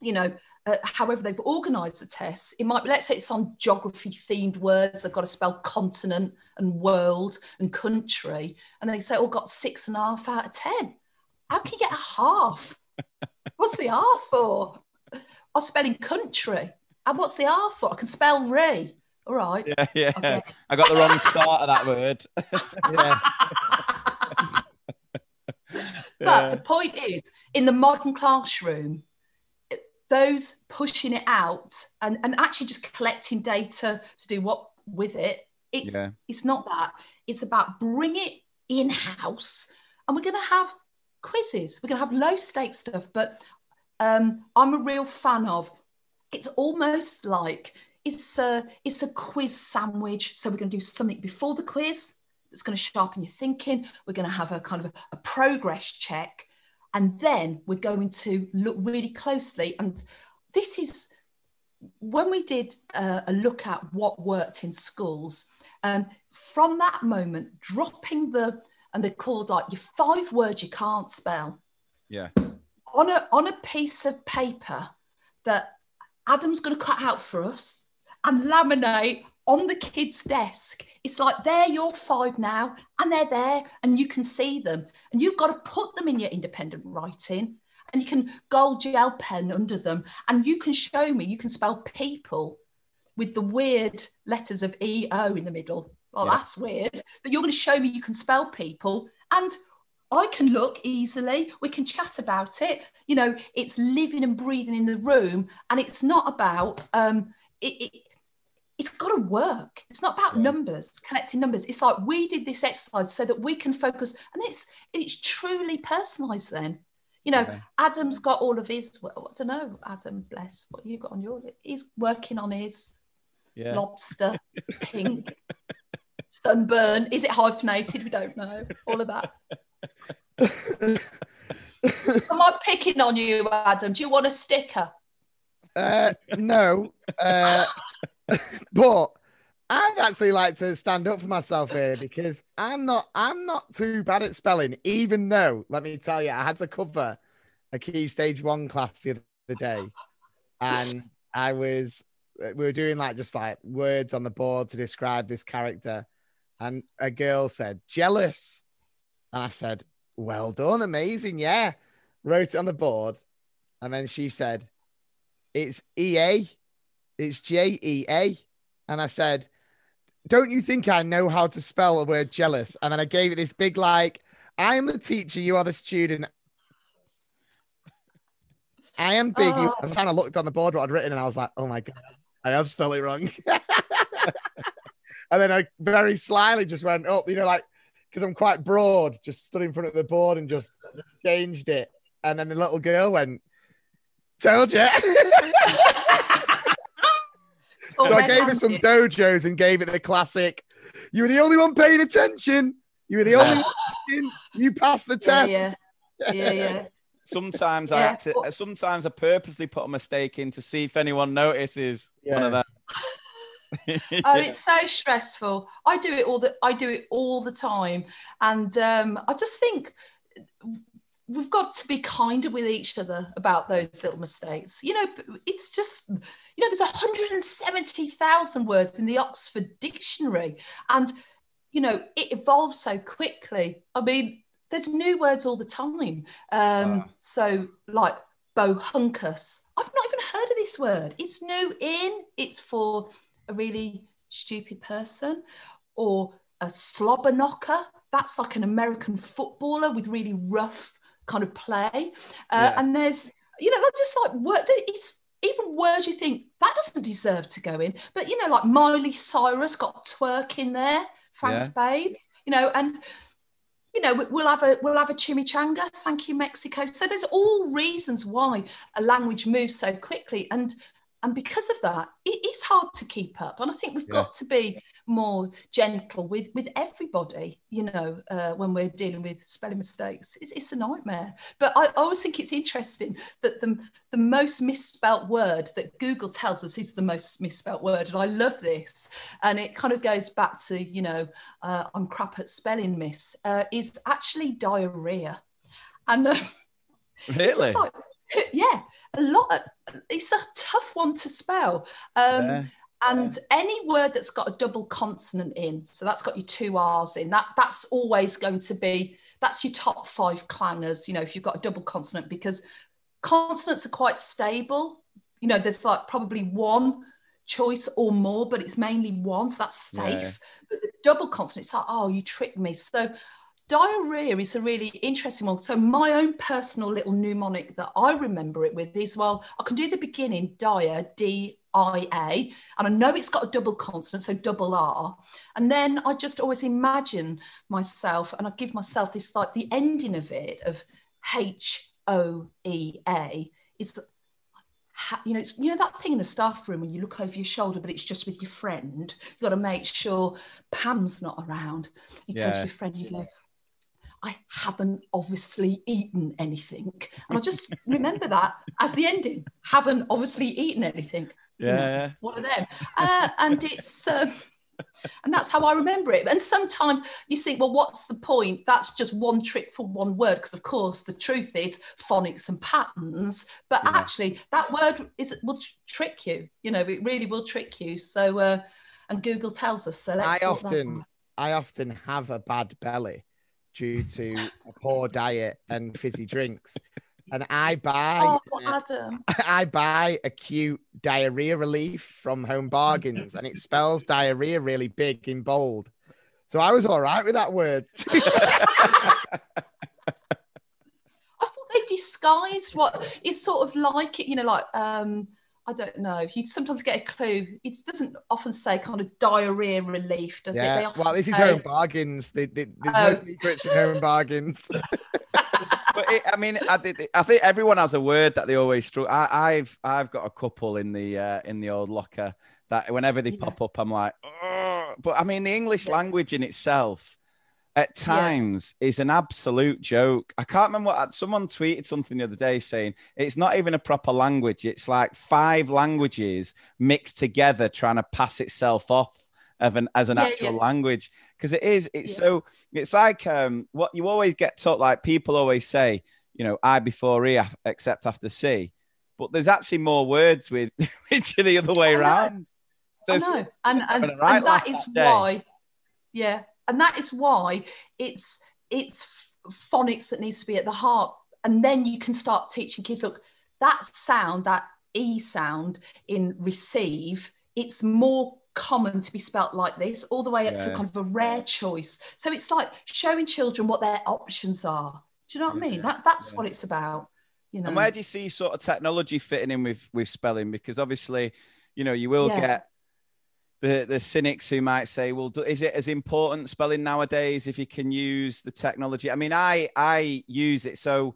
you know, uh, however they've organised the tests. It might let's say it's on geography themed words. They've got to spell continent and world and country. And they say, oh, got six and a half out of 10. How can you get a half? [LAUGHS] What's the R for? I'm spelling country. And what's the R for? I can spell re. All right. Yeah, yeah. I got the wrong start of that word. [LAUGHS] yeah. [LAUGHS] But the point is, in the modern classroom, those pushing it out and, and actually just collecting data to do what with it, it's Yeah. it's not that. It's about bring it in house, and we're going to have quizzes. We're going to have low stakes stuff. But um, I'm a real fan of. It's almost like it's a it's a quiz sandwich. So we're going to do something before the quiz that's going to sharpen your thinking. We're going to have a kind of a, a progress check, and then we're going to look really closely. And this is when we did uh, a look at what worked in schools. Um, from that moment, dropping the and they're called like your five words you can't spell Yeah. on a on a piece of paper that Adam's going to cut out for us and laminate on the kids' desk. It's like they're your five now, and they're there, and you can see them, and you've got to put them in your independent writing, and you can gold gel pen under them, and you can show me you can spell people with the weird letters of E O in the middle. Well, Yeah. that's weird, but you're going to show me you can spell people, and I can look easily. We can chat about it. You know, it's living and breathing in the room, and it's not about um, it. it it's got to work. It's not about numbers, collecting numbers. It's like we did this exercise so that we can focus, and it's it's truly personalised. Then, you know, Yeah. Adam's got all of his. Well, I don't know, Adam, bless what you got on your. He's working on his Yeah. lobster, [LAUGHS] pink, sunburn. Is it hyphenated? We don't know. All of that. [LAUGHS] Am I picking on you, Adam? Do you want a sticker? Uh, no, uh, [LAUGHS] [LAUGHS] but I'd actually like to stand up for myself here because I'm not I'm not too bad at spelling, even though let me tell you, I had to cover a key stage one class the other day, and I was we were doing like just like words on the board to describe this character, and a girl said jealous, and I said, "Well done, amazing, yeah." Wrote it on the board, and then she said, "It's EA, it's J E A. And I said, "Don't you think I know how to spell the word jealous?" And then I gave it this big like, "I am the teacher, you are the student." I am big. Oh. I kind of looked on the board what I'd written, and I was like, "Oh my god, I have spelled it wrong." [LAUGHS] and then I very slyly just went up, you know, like because I'm quite broad, just stood in front of the board and just changed it. And then the little girl went, "Told you." [LAUGHS] Oh, so I gave her some handed. dojos and gave it the classic. You were the only one paying attention. You were the only one. You passed the test. yeah, yeah, yeah. Sometimes I Yeah, acci- but- sometimes I purposely put a mistake in to see if anyone notices. One of Yeah. oh, [LAUGHS] it's so stressful. I do it all the I do it all the time, and um, I just think we've got to be kinder with each other about those little mistakes. You know, it's just you know there's 170,000 words in the Oxford Dictionary, and you know it evolves so quickly. I mean, there's new words all the time. Um, So like bohunkus, I've not even heard of this word. It's new in. It's for a really stupid person, or a slobber knocker. That's like an American footballer with really rough kind of play. Uh, Yeah. And there's, you know, just like word. It's even words you think that doesn't deserve to go in. But you know, like Miley Cyrus got twerk in there, Frank's Babes. You know, and you know, we- we'll have a we'll have a chimichanga. Thank you, Mexico. So there's all reasons why a language moves so quickly, and and because of that, it is hard to keep up. And I think we've got to be more gentle with with everybody. You know, uh, when we're dealing with spelling mistakes, it's, it's a nightmare. But I, I always think it's interesting that the the most misspelt word that Google tells us is the most misspelt word, and I love this. And it kind of goes back to you know, uh, I'm crap at spelling, miss. Uh, is actually diarrhea, and. Uh, Really? like- yeah, a lot. Of, it's a tough one to spell. Um, Yeah. And any word that's got a double consonant in, so that's got your two R's in, that that's always going to be that's your top five clangers. You know, if you've got a double consonant, because consonants are quite stable. You know, there's like probably one choice or more, but it's mainly one, so that's safe. Yeah. But the double consonant, it's like, oh, you tricked me. So diarrhea is a really interesting one. So my own personal little mnemonic that I remember it with is well, I can do the beginning dia, D I A, and I know it's got a double consonant, so double R. And then I just always imagine myself, and I give myself this like the ending of it of H O E A. It's you know, it's, you know that thing in the staff room when you look over your shoulder, but it's just with your friend. You've got to make sure Pam's not around. You turn to your friend, you go, I haven't obviously eaten anything. And I just remember that as the ending. Haven't obviously eaten anything. Yeah. One of them. Uh, and it's um, and that's how I remember it. And sometimes you think, well, what's the point? That's just one trick for one word. Because of course, the truth is phonics and patterns. But actually, that word is will tr- trick you. You know, it really will trick you. So, uh, and Google tells us. So let's I often. I often have a bad belly due to a poor diet and fizzy drinks, and I buy, Oh, Adam. [LAUGHS] I buy acute diarrhea relief from Home Bargains, and it spells diarrhea really big in bold. So I was all right with that word. [LAUGHS] I thought they disguised what it's sort of like it, you know, like um, I don't know. You sometimes get a clue. It doesn't often say kind of diarrhea relief, does it? They yeah. Well, this is say- Home Bargains. They, they, there's Oh. no secrets in Home Bargains. [LAUGHS] but it, I mean, I, did- I think everyone has a word that they always struggle. I, I've I've got a couple in the uh, in the old locker that whenever they pop up, I'm like, "Ugh." but I mean, the English language in itself at times is an absolute joke. I can't remember what someone tweeted something the other day saying it's not even a proper language. It's like five languages mixed together trying to pass itself off of an as an Yeah, actual yeah. language because it is it's so it's like um what you always get taught like people always say you know i before e except after c but there's actually more words with [LAUGHS] which are the other way I know. around I know, [LAUGHS] and and, having a right and that is that why, yeah, and that is why it's it's phonics that needs to be at the heart, and then you can start teaching kids. Look, that sound, that e sound in receive, it's more common to be spelt like this, all the way up to kind of a rare choice. So it's like showing children what their options are. Do you know what I mean? That that's what it's about. You know, And where do you see sort of technology fitting in with with spelling? Because obviously, you know, you will Yeah. get the the cynics who might say, "Well, do, is it as important spelling nowadays if you can use the technology?" I mean, I I use it. So,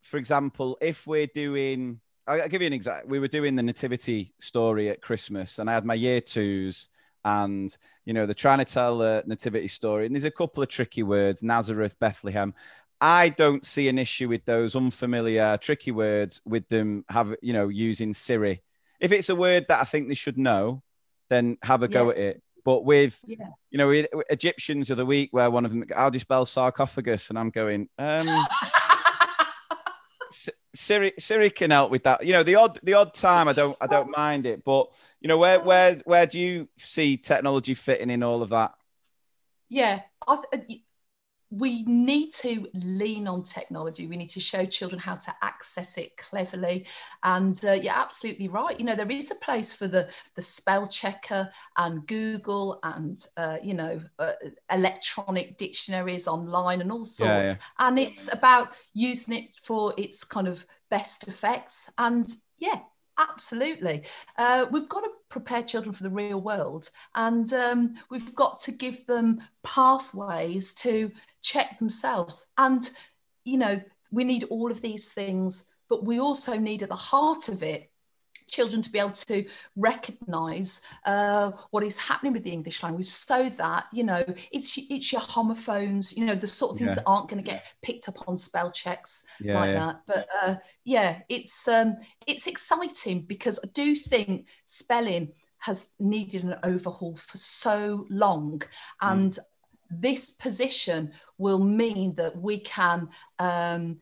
for example, if we're doing, I'll give you an example. We were doing the nativity story at Christmas, and I had my year twos, and you know, they're trying to tell a nativity story, and there's a couple of tricky words: Nazareth, Bethlehem. I don't see an issue with those unfamiliar, tricky words with them have you know using Siri. If it's a word that I think they should know, then have a go Yeah. at it. But with Yeah. you know Egyptians of the week, where one of them, how do you spell sarcophagus? And I'm going, um, [LAUGHS] Siri, Siri can help with that. You know, the odd the odd time I don't I don't mind it, but you know where where where do you see technology fitting in all of that? Yeah, I th- we need to lean on technology. We need to show children how to access it cleverly. And uh, you're absolutely right. You know, there is a place for the the spell checker and Google and uh, you know uh, electronic dictionaries online and all sorts. Yeah, yeah. And it's about using it for its kind of best effects. And yeah, absolutely. Uh, we've got to prepare children for the real world, and um, we've got to give them pathways to check themselves. And you know, we need all of these things, but we also need at the heart of it children to be able to recognize uh, what is happening with the English language so that you know it's it's your homophones you know the sort of things Yeah. that aren't going to get picked up on spell checks Yeah, like yeah. that but uh, yeah it's um, it's exciting because I do think spelling has needed an overhaul for so long and this position will mean that we can um,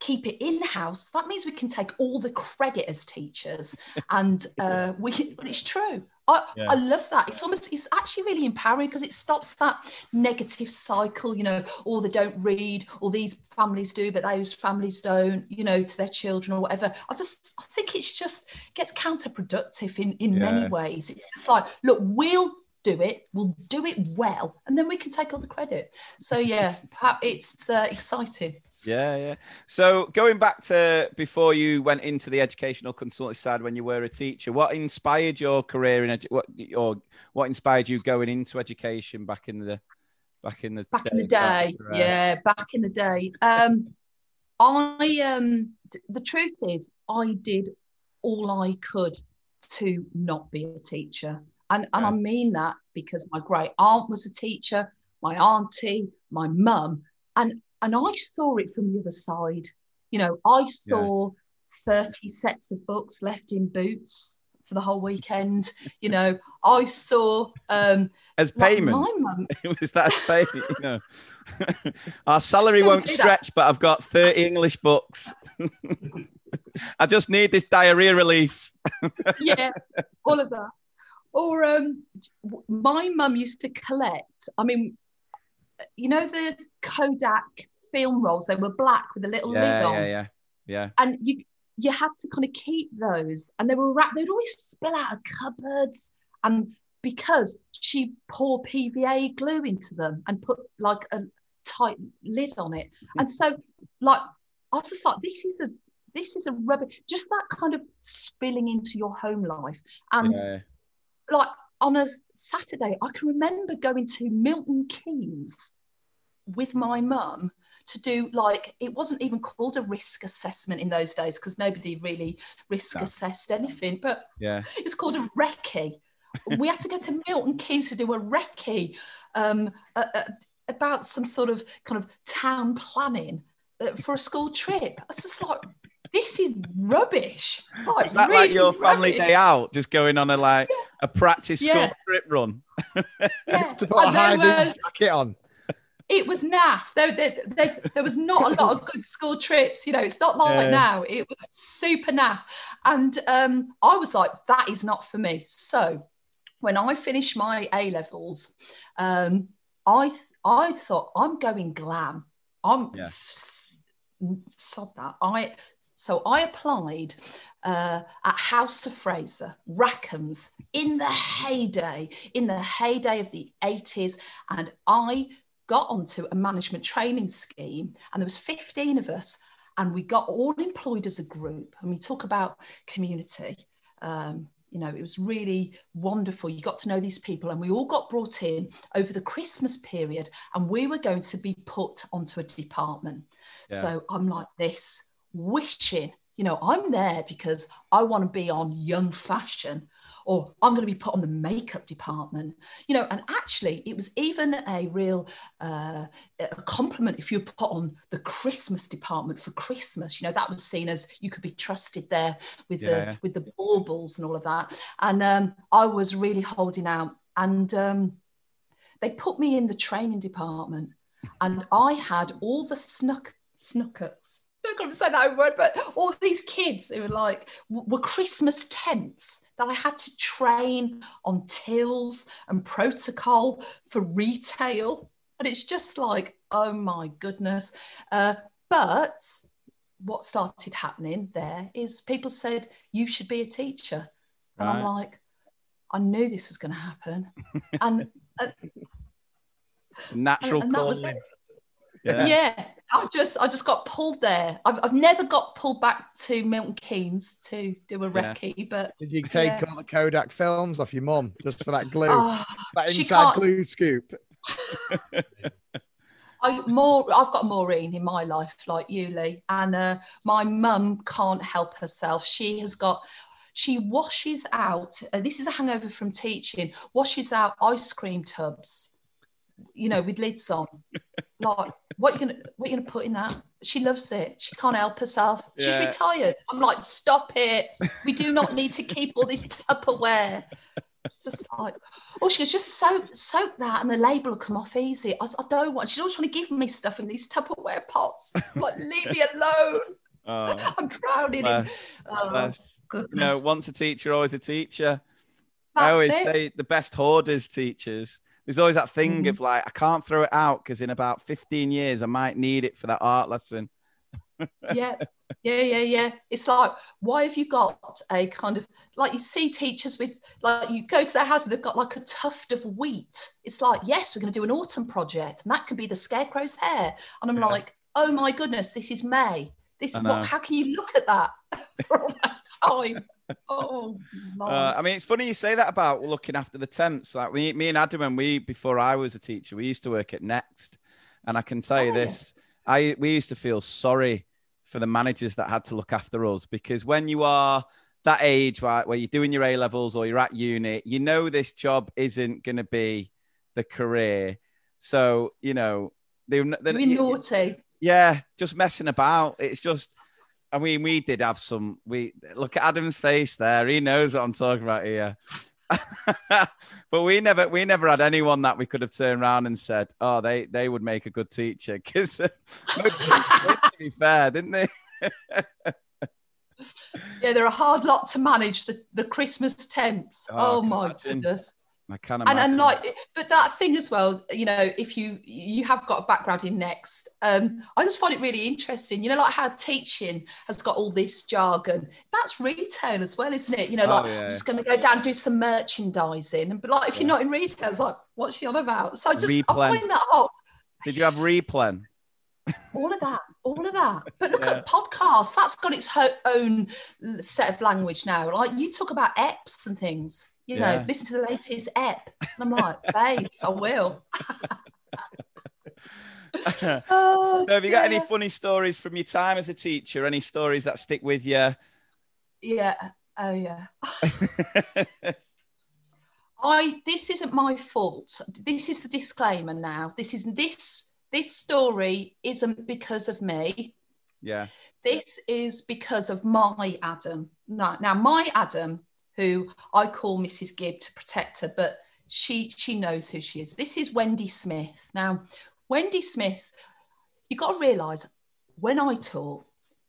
keep it in house. That means we can take all the credit as teachers, [LAUGHS] and uh, we. But it's true. I, Yeah. I love that. It's almost. It's actually really empowering because it stops that negative cycle. You know, all they don't read, or these families do, but those families don't. You know, to their children or whatever. I just. I think it's just gets counterproductive in in Yeah. many ways. It's just like, look, we'll do it we'll do it well and then we can take all the credit so yeah it's uh, exciting Yeah, yeah. So going back to before you went into the educational consultancy side when you were a teacher, what inspired your career in edu- what or what inspired you going into education back in the back in the back in the day. uh, yeah back in the day. Um i um the truth is i did all i could to not be a teacher. And and i mean that because my great aunt was a teacher my auntie my mum and and i saw it from the other side you know i saw 30 sets of books left in boots for the whole weekend you know i saw um As like payment? my mum [LAUGHS] was that as payment? you know? [LAUGHS] Our salary Don't won't do that. stretch, but I've got 30 English books. [LAUGHS] I just need this diarrhea relief. yeah, all of that. Or um, my mum used to collect. I mean, you know the Kodak film rolls. They were black with a little lid yeah, on, yeah, yeah, yeah. and you you had to kind of keep those, and they were wrapped. They'd always spill out of cupboards, and because she poured PVA glue into them and put like a tight lid on it, hmm. and so like I was just like, this is a this is a rubbish. Just that kind of spilling into your home life, and yeah. like on a Saturday, I can remember going to Milton Keynes with my mum to do like it wasn't even called a risk assessment in those days because nobody really risk No. assessed anything, but Yeah. it was called a recce. we had to go to Milton Keynes to do a recce um, uh, uh, about some sort of kind of town planning uh, for a school trip. I was just like, this is rubbish. Like, Is that like your family rubbish. day out, just going on a like a practice school Yeah. trip run? Yeah. [LAUGHS] to put a And high there were- jacket on. it was naff. There, there, there, there was not a lot of good school trips. You know, it's not like Yeah. now. It was super naff. And um, I was like, that is not for me. So when I finished my A levels, um, I, I thought, I'm going glam. I'm Yeah. sod that. I so I applied uh, at House of Fraser, Rackham's, in the heyday, in the heyday of the 80s, and I got onto a management training scheme, and there was 15 of us, and we got all employed as a group. And we talk about community um, you know it was really wonderful. You got to know these people and we all got brought in over the christmas period and we were going to be put onto a department. Yeah. so i'm like this wishing you know i'm there because i want to be on young fashion or i'm going to be put on the makeup department you know and actually it was even a real uh, a compliment if you put on the christmas department for christmas you know that was seen as you could be trusted there with Yeah, the yeah. with the baubles and all of that and um, i was really holding out and um, they put me in the training department and i had all the snuck snuckers don't know if I'm that word, but all these kids who were like were Christmas temps that I had to train on tills and protocol for retail, and it's just like, oh my goodness. Uh, but what started happening there is people said you should be a teacher, and I'm like, I knew this was going to happen, and uh, [LAUGHS] Natural and that was calling. it. Yeah. Yeah. I just I just got pulled there. I've, I've never got pulled back to Milton Keynes to do a Yeah. recce, but Did you take yeah. all the Kodak films off your mum just for that glue? Oh, that inside glue scoop. [LAUGHS] I more I've got Maureen in my life like you, Lee, and uh, my mum can't help herself. She has got she washes out. Uh, this is a hangover from teaching. Washes out ice cream tubs, you know, with lids on. Like, what you gonna what you gonna put in that? She loves it. She can't help herself. She's retired. I'm like, stop it. We do not need to keep all this Tupperware. It's just like, oh, she goes, just soak, soak that and the label will come off easy. I, was, I don't want, she's always trying to give me stuff in these Tupperware pots. I'm like, leave me alone. Oh, [LAUGHS] I'm drowning bless, in. Oh, bless. goodness. You know, once a teacher, always a teacher. I always it. say the best hoarders teachers. There's always that thing Mhm. of like, I can't throw it out because in about 15 years I might need it for that art lesson. yeah, [LAUGHS] yeah, yeah, yeah. It's like, why have you got a kind of like you see teachers with like you go to their house and they've got like a tuft of wheat. It's like, yes, we're going to do an autumn project, and that can be the scarecrow's hair. And I'm Yeah. like, oh my goodness, this is May. This what, how can you look at that [LAUGHS] for all that time? Oh, [LAUGHS] Uh, I mean, it's funny you say that about looking after the temps. Like we, me and Adam, when we before I was a teacher, we used to work at Next, and I can tell you this: I we used to feel sorry for the managers that had to look after us because when you are that age where, where you're doing your A levels or you're at uni, you know this job isn't going to be the career. So you know they, they You're naughty. Yeah, just messing about. It's just, I mean, we did have some. We look at Adam's face there. He knows what I'm talking about here. [LAUGHS] but we never, we never had anyone that we could have turned around and said, "Oh, they they would make a good teacher." [LAUGHS] Because uh, to be fair, didn't they? [LAUGHS] Yeah, they're a hard lot to manage. The the Christmas temps. Oh, Oh, my imagine. goodness. I can and, imagine. and like but that thing as well you know if you you have got a background in next um i just find it really interesting you know like how teaching has got all this jargon that's retail as well isn't it you know Oh, like yeah. i'm just going to go down and do some merchandising but like if you're not in retail it's like what's she on about so i just i find that whole Did you have replen? all of that all of that but look Yeah. at podcasts that's got its ho- own set of language now like you talk about eps and things you know listen to the latest app. and i'm like [LAUGHS] babes i will [LAUGHS] [LAUGHS] Oh, so have you got any funny stories from your time as a teacher? Any stories that stick with you? yeah oh yeah i this isn't my fault this is the disclaimer now this is this this story isn't because of me Yeah. this is because of my Adam. No, now my Adam, who I call Mrs. Gibb to protect her, but she she knows who she is. This is Wendy Smith. Now, Wendy Smith, you've got to realise when I taught,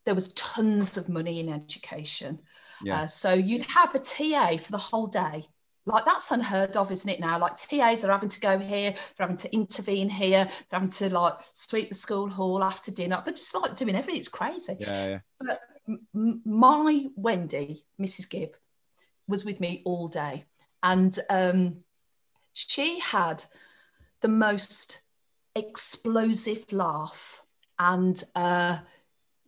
there was tons of money in education. Yeah. Uh, so you'd have a TA for the whole day. Like that's unheard of, isn't it now? Like TAs are having to go here, they're having to intervene here, they're having to like sweep the school hall after dinner. They're just like doing everything. It's crazy. Yeah, yeah. But my Wendy, Mrs. Gibb, was with me all day. And um, she had the most explosive laugh. And uh,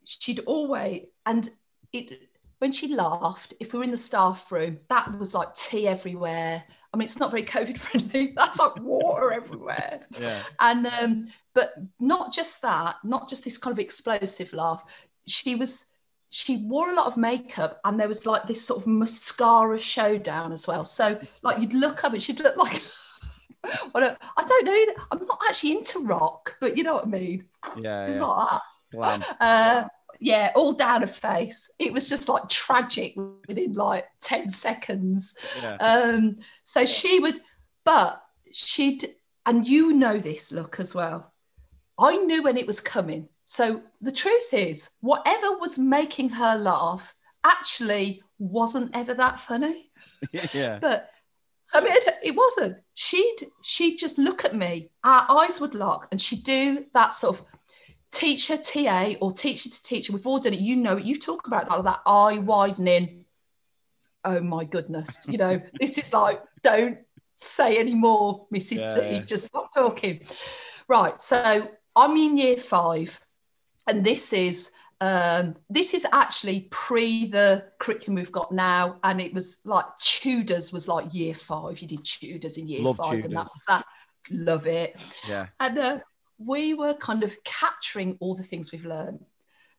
she'd always and it when she laughed, if we were in the staff room, that was like tea everywhere. I mean, it's not very COVID [LAUGHS] friendly. That's like water [LAUGHS] everywhere. Yeah. And um, but not just that, not just this kind of explosive laugh. She was she wore a lot of makeup and there was like this sort of mascara showdown as well. So like you'd look up and she'd look like [LAUGHS] well, I don't know. either. I'm not actually into rock, but you know what I mean. Yeah. It's yeah. like that. Glam. [LAUGHS] Uh, yeah, all down her face. It was just like tragic within like 10 seconds. Yeah. Um, so she would, but she'd, and you know this look as well. I knew when it was coming. So the truth is, whatever was making her laugh actually wasn't ever that funny. [LAUGHS] yeah. But so I mean, it, wasn't. She'd she'd just look at me. Our eyes would lock, and she'd do that sort of teacher TA or teacher to teacher. We've all done it. You know it. You talk about that, that eye widening. Oh my goodness! You know [LAUGHS] this is like don't say any more, Mrs. Yeah, C. Just stop talking. Right. So I'm in year five, and this is um, this is actually pre the curriculum we've got now, and it was like Tudors was like year five. You did Tudors in year Love five, and that was that. Love it. Yeah. And uh, we were kind of capturing all the things we've learned.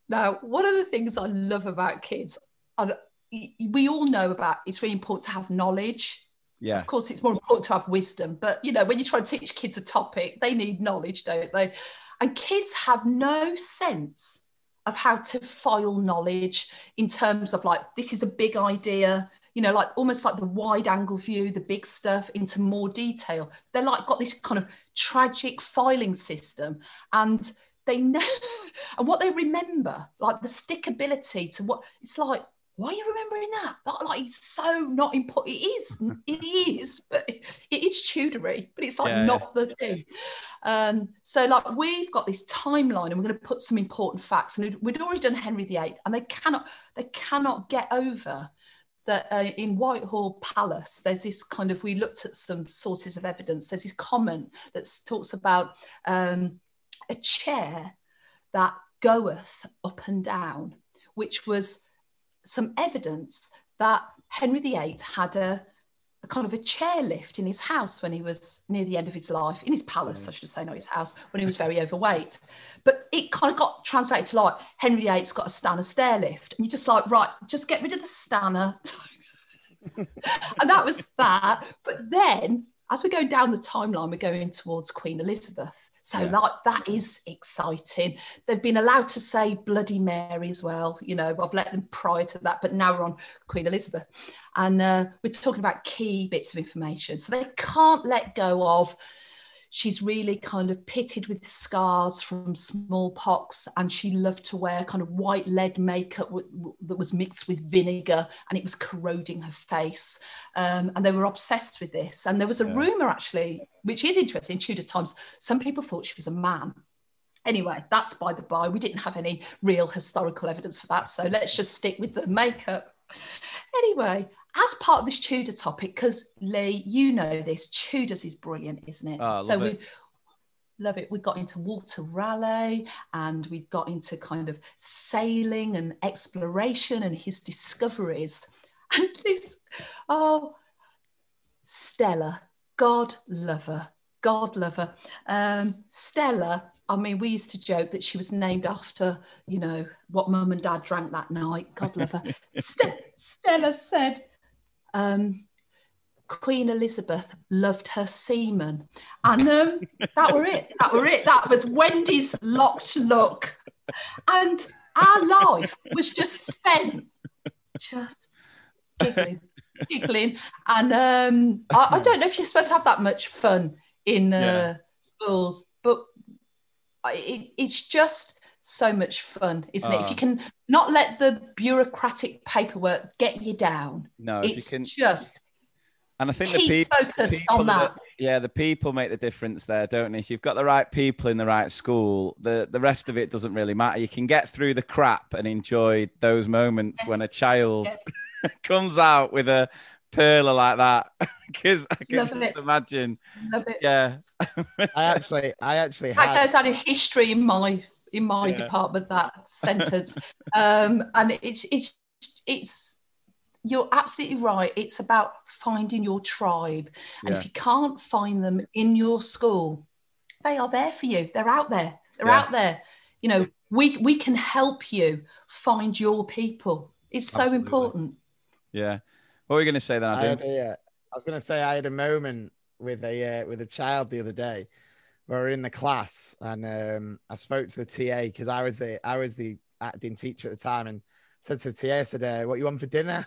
Now, one of the things I love about kids, and we all know about, it's really important to have knowledge. Yeah. Of course, it's more important to have wisdom, but you know, when you try to teach kids a topic, they need knowledge, don't they? And kids have no sense of how to file knowledge in terms of like, this is a big idea, you know, like almost like the wide angle view, the big stuff into more detail. They're like got this kind of tragic filing system and they [LAUGHS] know and what they remember, like the stickability to what it's like, why are you remembering that? Like, like it's so not important. It is, [LAUGHS] it is, but it is Tudory, but it's like Yeah, not the thing. Um, so like we've got this timeline and we're going to put some important facts and we'd- we'd already done Henry VIII and they cannot, they cannot get over that uh, in Whitehall Palace, there's this kind of, we looked at some sources of evidence. There's this comment that talks about um, a chair that goeth up and down, which was some evidence that Henry VIII had a, a kind of a chairlift in his house when he was near the end of his life, in his palace, mm. I should say, not his house, when he was very overweight. But it kind of got translated to like Henry VIII's got a Stannah stair lift. And you're just like, right, just get rid of the Stannah. [LAUGHS] and that was that. But then as we're going down the timeline, we're going towards Queen Elizabeth. So, Yeah. like, that is exciting. They've been allowed to say Bloody Mary as well. You know, I've let them prior to that, but now we're on Queen Elizabeth. And uh, we're talking about key bits of information. So, they can't let go of she's really kind of pitted with scars from smallpox and she loved to wear kind of white lead makeup w- w- that was mixed with vinegar and it was corroding her face. Um, and they were obsessed with this. And there was a Yeah. rumor actually which is interesting in tudor times some people thought she was a man. Anyway that's by the by. We didn't have any real historical evidence for that so let's just stick with the makeup anyway as part of this Tudor topic, because Lee, you know this, Tudors is brilliant, isn't it? Oh, so we love it. We got into Walter Raleigh and we got into kind of sailing and exploration and his discoveries. [LAUGHS] And this, oh, Stella, God lover, God lover. Um, Stella, I mean, we used to joke that she was named after, you know, what mum and dad drank that night. God love her. [LAUGHS] Ste- Stella said, um, Queen Elizabeth loved her semen. And um, that were it. That were it. That was Wendy's locked look. And our life was just spent just giggling, giggling. And um, I, I don't know if you're supposed to have that much fun in uh, Yeah. schools, it, it's just so much fun, isn't it? If Ah. you can not let the bureaucratic paperwork get you down, No, if you it's can- just And I think the people, focused people on that. yeah, the people make the difference there, don't they? If you've got the right people in the right school, the, the rest of it doesn't really matter. You can get through the crap and enjoy those moments when a child [LAUGHS] comes out with a perler like that. [LAUGHS] Because I can Love just it. imagine. Love it. Yeah. [LAUGHS] I actually, I actually That had. goes out in history in my in my Yeah. department that [LAUGHS] sentence. um, and it's it's it's you're absolutely right. It's about finding your tribe. And Yeah. if you can't find them in your school, they are there for you. They're out there. They're Yeah. out there. You know, we we can help you find your people. It's so important. Yeah. What were you going to say then, I, had a, uh, I was going to say I had a moment with a uh, with a child the other day we were in the class and um, I spoke to the TA because I was the I was the acting teacher at the time and said to the TA, I said, uh, "What you want for dinner?"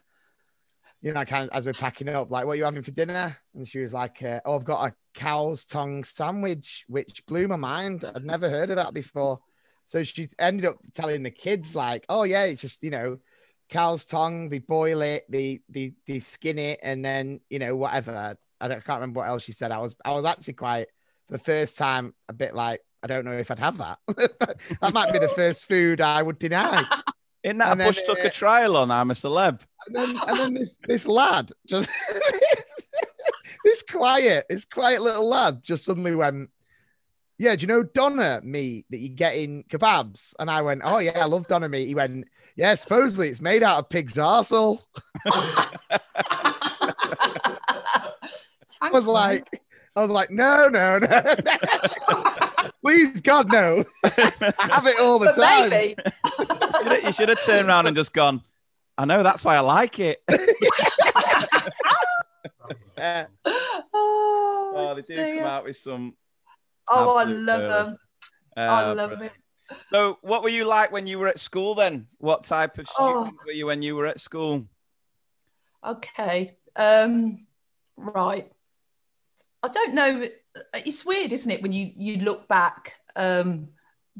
You know, kind of as we're packing up, like, "What are you having for dinner?" And she was like, uh, "Oh, I've got a cow's tongue sandwich," which blew my mind. I'd never heard of that before. So she ended up telling the kids, like, "Oh yeah, it's just you know." Cow's tongue. They boil it, they they they skin it, and then you know whatever. I don't I can't remember what else she said. I was I was actually quite for the first time a bit like I don't know if I'd have that. [LAUGHS] that might be the first food I would deny. [LAUGHS] Isn't that And a then, Bush took uh, a trial on I'm a celeb? And then and then this this lad just [LAUGHS] this quiet this quiet little lad just suddenly went. Yeah, do you know doner meat that you get in kebabs? And I went, Oh yeah, I love doner meat. He went, Yeah, supposedly it's made out of pig's arsehole. [LAUGHS] I was like, I was like, no, no, no. [LAUGHS] Please, God, no. I have it all the But time. maybe. You should have- you should have turned around and just gone, I know that's why I like it. Yeah. [LAUGHS] oh, Oh, they do come out with some. Oh, I love pearls. them. I Uh, love but- it. So, what were you like when you were at school then? What type of Oh. student were you when you were at school? Okay. Um, right. I don't know. It's weird, isn't it, when you you look back? Um,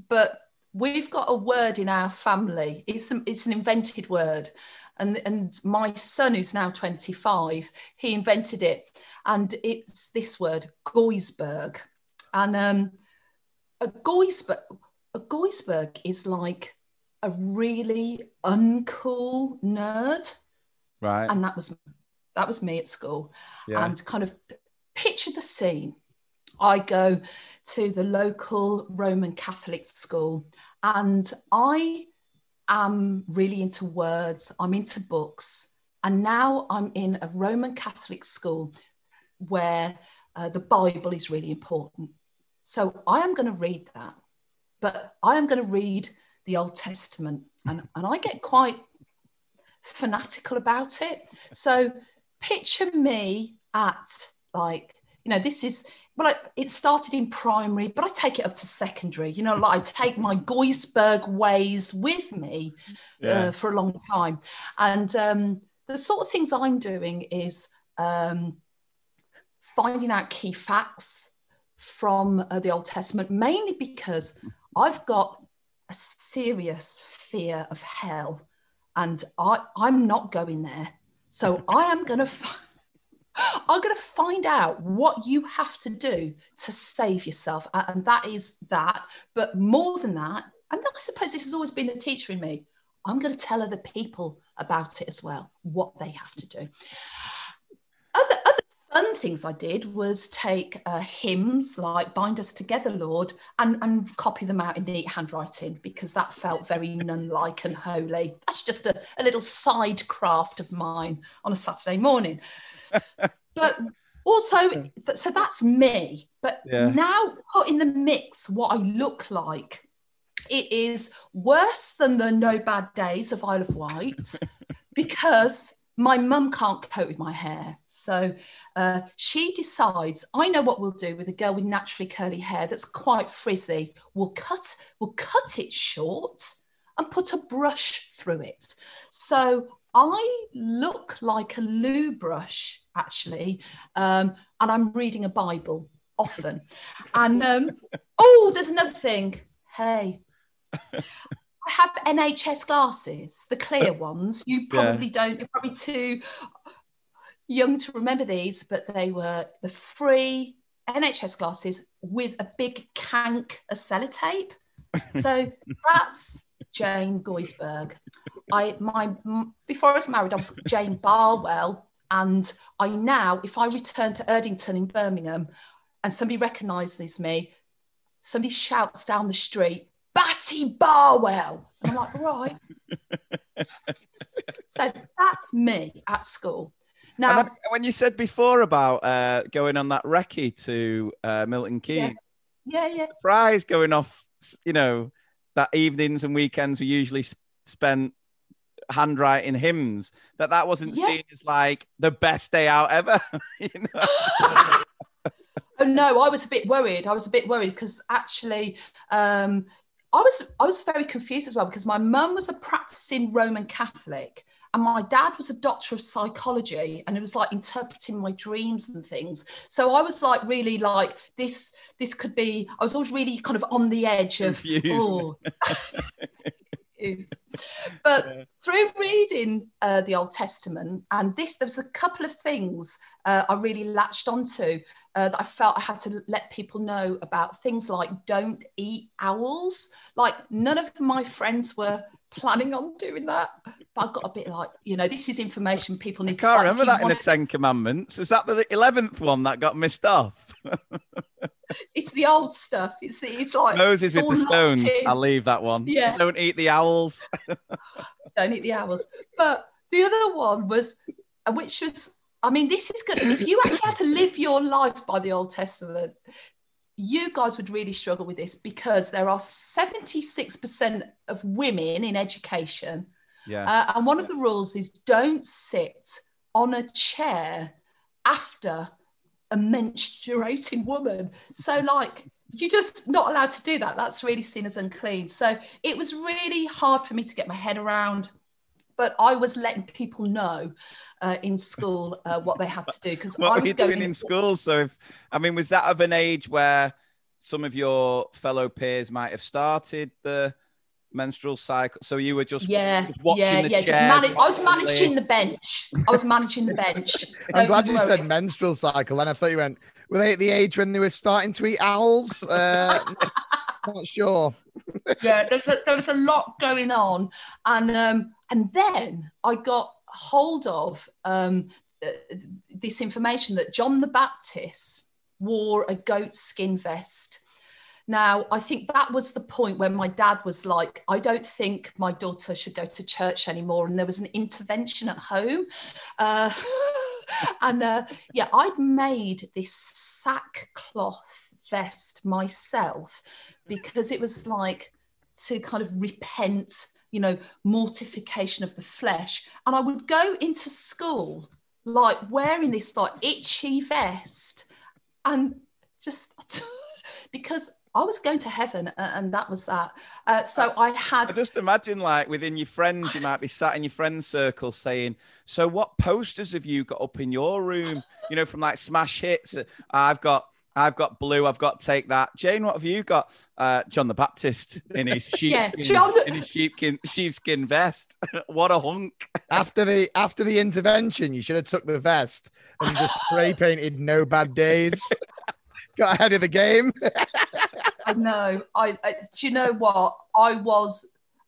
but we've got a word in our family. It's an, it's an invented word, and and my son, who's now twenty five, he invented it, and it's this word, Goisberg, and um, a Goisberg, a Goisberg is like a really uncool nerd. Right. and that was that was me at school. Yeah. and kind of picture the scene. I go to the local roman catholic school and i am really into words. I'm into books. And now i'm in a roman catholic school where uh, the bible is really important. So i am going to read that but i am going to read the old testament and, [LAUGHS] and i get quite fanatical about it. So picture me at like, you know, this is well, I, it started in primary, but I take it up to secondary. You know, like I take my Goisberg ways with me Yeah. uh, for a long time. And um, the sort of things I'm doing is um, finding out key facts from uh, the Old Testament, mainly because I've got a serious fear of hell and I, I'm not going there. So [LAUGHS] I am going [LAUGHS] to. I'm going to find out what you have to do to save yourself, and that is that. But more than that, and I suppose this has always been the teacher in me. I'm going to tell other people about it as well, what they have to do. Other, things I did was take uh, hymns like "Bind Us Together, Lord" and, and copy them out in neat handwriting because that felt very nun-like and holy. That's just a, a little side craft of mine on a Saturday morning. [LAUGHS] but also, so that's me. But Yeah. now put in the mix what I look like. It is worse than the No Bad Days of Isle of Wight [LAUGHS] because my mum can't cope with my hair. So uh, she decides, I know what we'll do with a girl with naturally curly hair that's quite frizzy. We'll cut, we'll cut it short and put a brush through it. So I look like a loo brush, actually, um, and I'm reading a Bible often. and um, [LAUGHS] oh, there's another thing. Hey, have NHS glasses, the clear uh, ones. You Yeah. probably don't. You're probably too young to remember these, but they were the free NHS glasses with a big cank of sellotape. [LAUGHS] So that's Jane Goisberg. I my before I was married, I was Jane Barwell, and I now, if I return to Erdington in Birmingham, and somebody recognises me, somebody shouts down the street, "Batty!" Barwell. And I'm like, right. [LAUGHS] so that's me at school. Now, then when you said before about uh, going on that recce to uh, Milton Keynes, yeah, yeah. prize going off, you know, that evenings and weekends we usually s- spent handwriting hymns, that that wasn't Yeah. seen as like the best day out ever. [LAUGHS] you know? [LAUGHS] Oh no, I was a bit worried. I was a bit worried because actually, um, I was I was very confused as well because my mum was a practicing Roman Catholic and my dad was a doctor of psychology and it was like interpreting my dreams and things. So I was like really like this. This could be. I was always really kind of on the edge of. Confused. oh. [LAUGHS] Confused. But through reading uh, the Old Testament and this, there was a couple of things uh, I really latched onto uh, that I felt I had to let people know about. Things like don't eat owls. Like none of my friends were planning on doing that, but I got a bit like, you know, this is information people need. Can't like, remember that in the Ten Commandments. Was that the eleventh one that got missed off? [LAUGHS] It's the old stuff. It's the, it's like Moses with the stones. I'll leave that one. Yeah. Don't eat the owls. [LAUGHS] don't eat the owls. But the other one was, which was, I mean, this is good. If you actually had to live your life by the Old Testament, you guys would really struggle with this because there are 76% of women in education. Yeah. Uh, and one of the rules is don't sit on a chair after a menstruating woman. So, [LAUGHS] like, you're just not allowed to do that. That's really seen as unclean. So, it was really hard for me to get my head around. But I was letting people know uh, in school uh, what they had to do because [LAUGHS] what I were was you going doing in school? So, if, I mean, was that of an age where some of your fellow peers might have started the menstrual cycle? So you were just, Yeah, just watching yeah, the yeah. Just chairs, manage- I was watching managing the bench. I was managing the bench. [LAUGHS] I'm Don't glad you worry. said menstrual cycle, and I thought you went. Were they at the age when they were starting to eat owls? Uh, [LAUGHS] not sure. yeah, there's a, there was a lot going on, and um, and then I got hold of um, uh, this information that John the Baptist wore a goat skin vest. Now, I think that was the point when my dad was like, I don't think my daughter should go to church anymore. And there was an intervention at home. Uh, [LAUGHS] and uh, yeah, I'd made this sackcloth vest myself because it was like to kind of repent, you know, mortification of the flesh. And I would go into school like wearing this like itchy vest and just [LAUGHS] because I was going to heaven and that was that. Uh, so I had I just imagine, like, within your friends, you might be sat in your friends' circle saying, So, what posters have you got up in your room? You know, from like smash hits. I've got. I've got blue. I've got take that. Jane, what have you got? Uh, John the Baptist in his [LAUGHS] Yeah, sheepskin, John in his sheepskin, sheepskin vest. [LAUGHS] what a hunk! After the after the intervention, you should have took the vest and just spray [LAUGHS] painted "No Bad Days." Got ahead of the game. I know. I, I do you know what? I was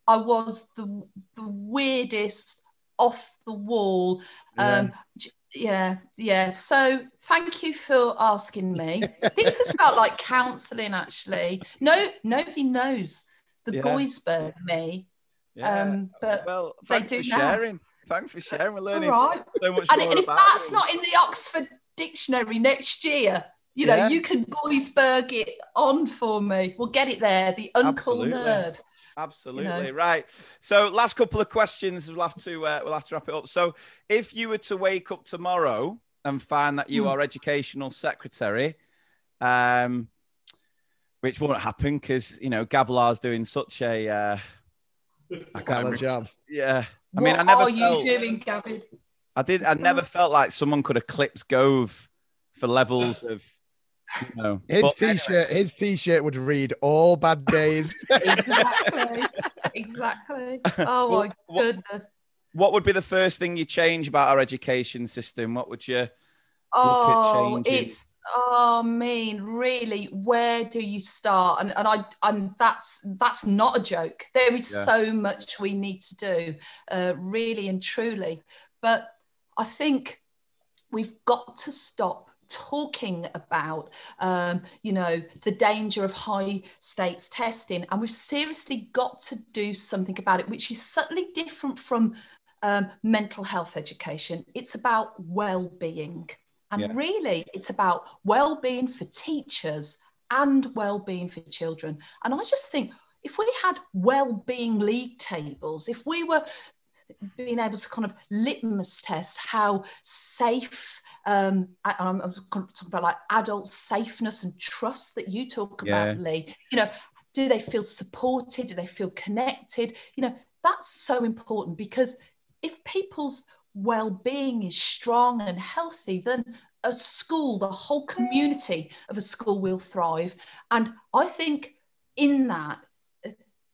I was the the weirdest off the wall. Um j- yeah, yeah. So thank you for asking me. [LAUGHS] this is about like counselling actually. No, nobody knows the Yeah. Goisberg me. Yeah. Um but well, they do for now. sharing. Thanks for sharing. We're learning All right. so much and, and if that's you. not in the Oxford Dictionary next year, you know, Yeah. you can Goisberg it on for me. We'll get it there. The Uncle Absolutely. Nerd. Absolutely right. So, last couple of questions. We'll have to uh, we'll have to wrap it up. So, if you were to wake up tomorrow and find that you Hmm. are educational secretary, um, which won't happen because you know Gavilar's doing such a uh, [LAUGHS] I can't Stellar remember- job. Yeah, I What mean, I never What are you felt, doing, Gavin? I did. I never felt like someone could eclipse Gove for levels of, you know. His but t-shirt, his t-shirt would read "All Bad Days." [LAUGHS] Exactly. exactly. Oh my goodness. What would be the first thing you change about our education system? What would you? Oh, changing? it's oh, I mean, really, where do you start? And and I and that's that's not a joke. There is Yeah. so much we need to do, uh, really and truly. But I think we've got to stop talking about, um, you know, the danger of high stakes testing. And we've seriously got to do something about it, which is subtly different from um, mental health education. It's about well being. And Yeah. really, it's about well being for teachers and well being for children. And I just think if we had well being league tables, if we were being able to kind of litmus test how safe um I, I'm, I'm talking about like adult safeness and trust that you talk about Yeah. lee. You know do they feel supported? Do they feel connected? You know that's so important because if people's well-being is strong and healthy then a school the whole community of a school will thrive. And i think in that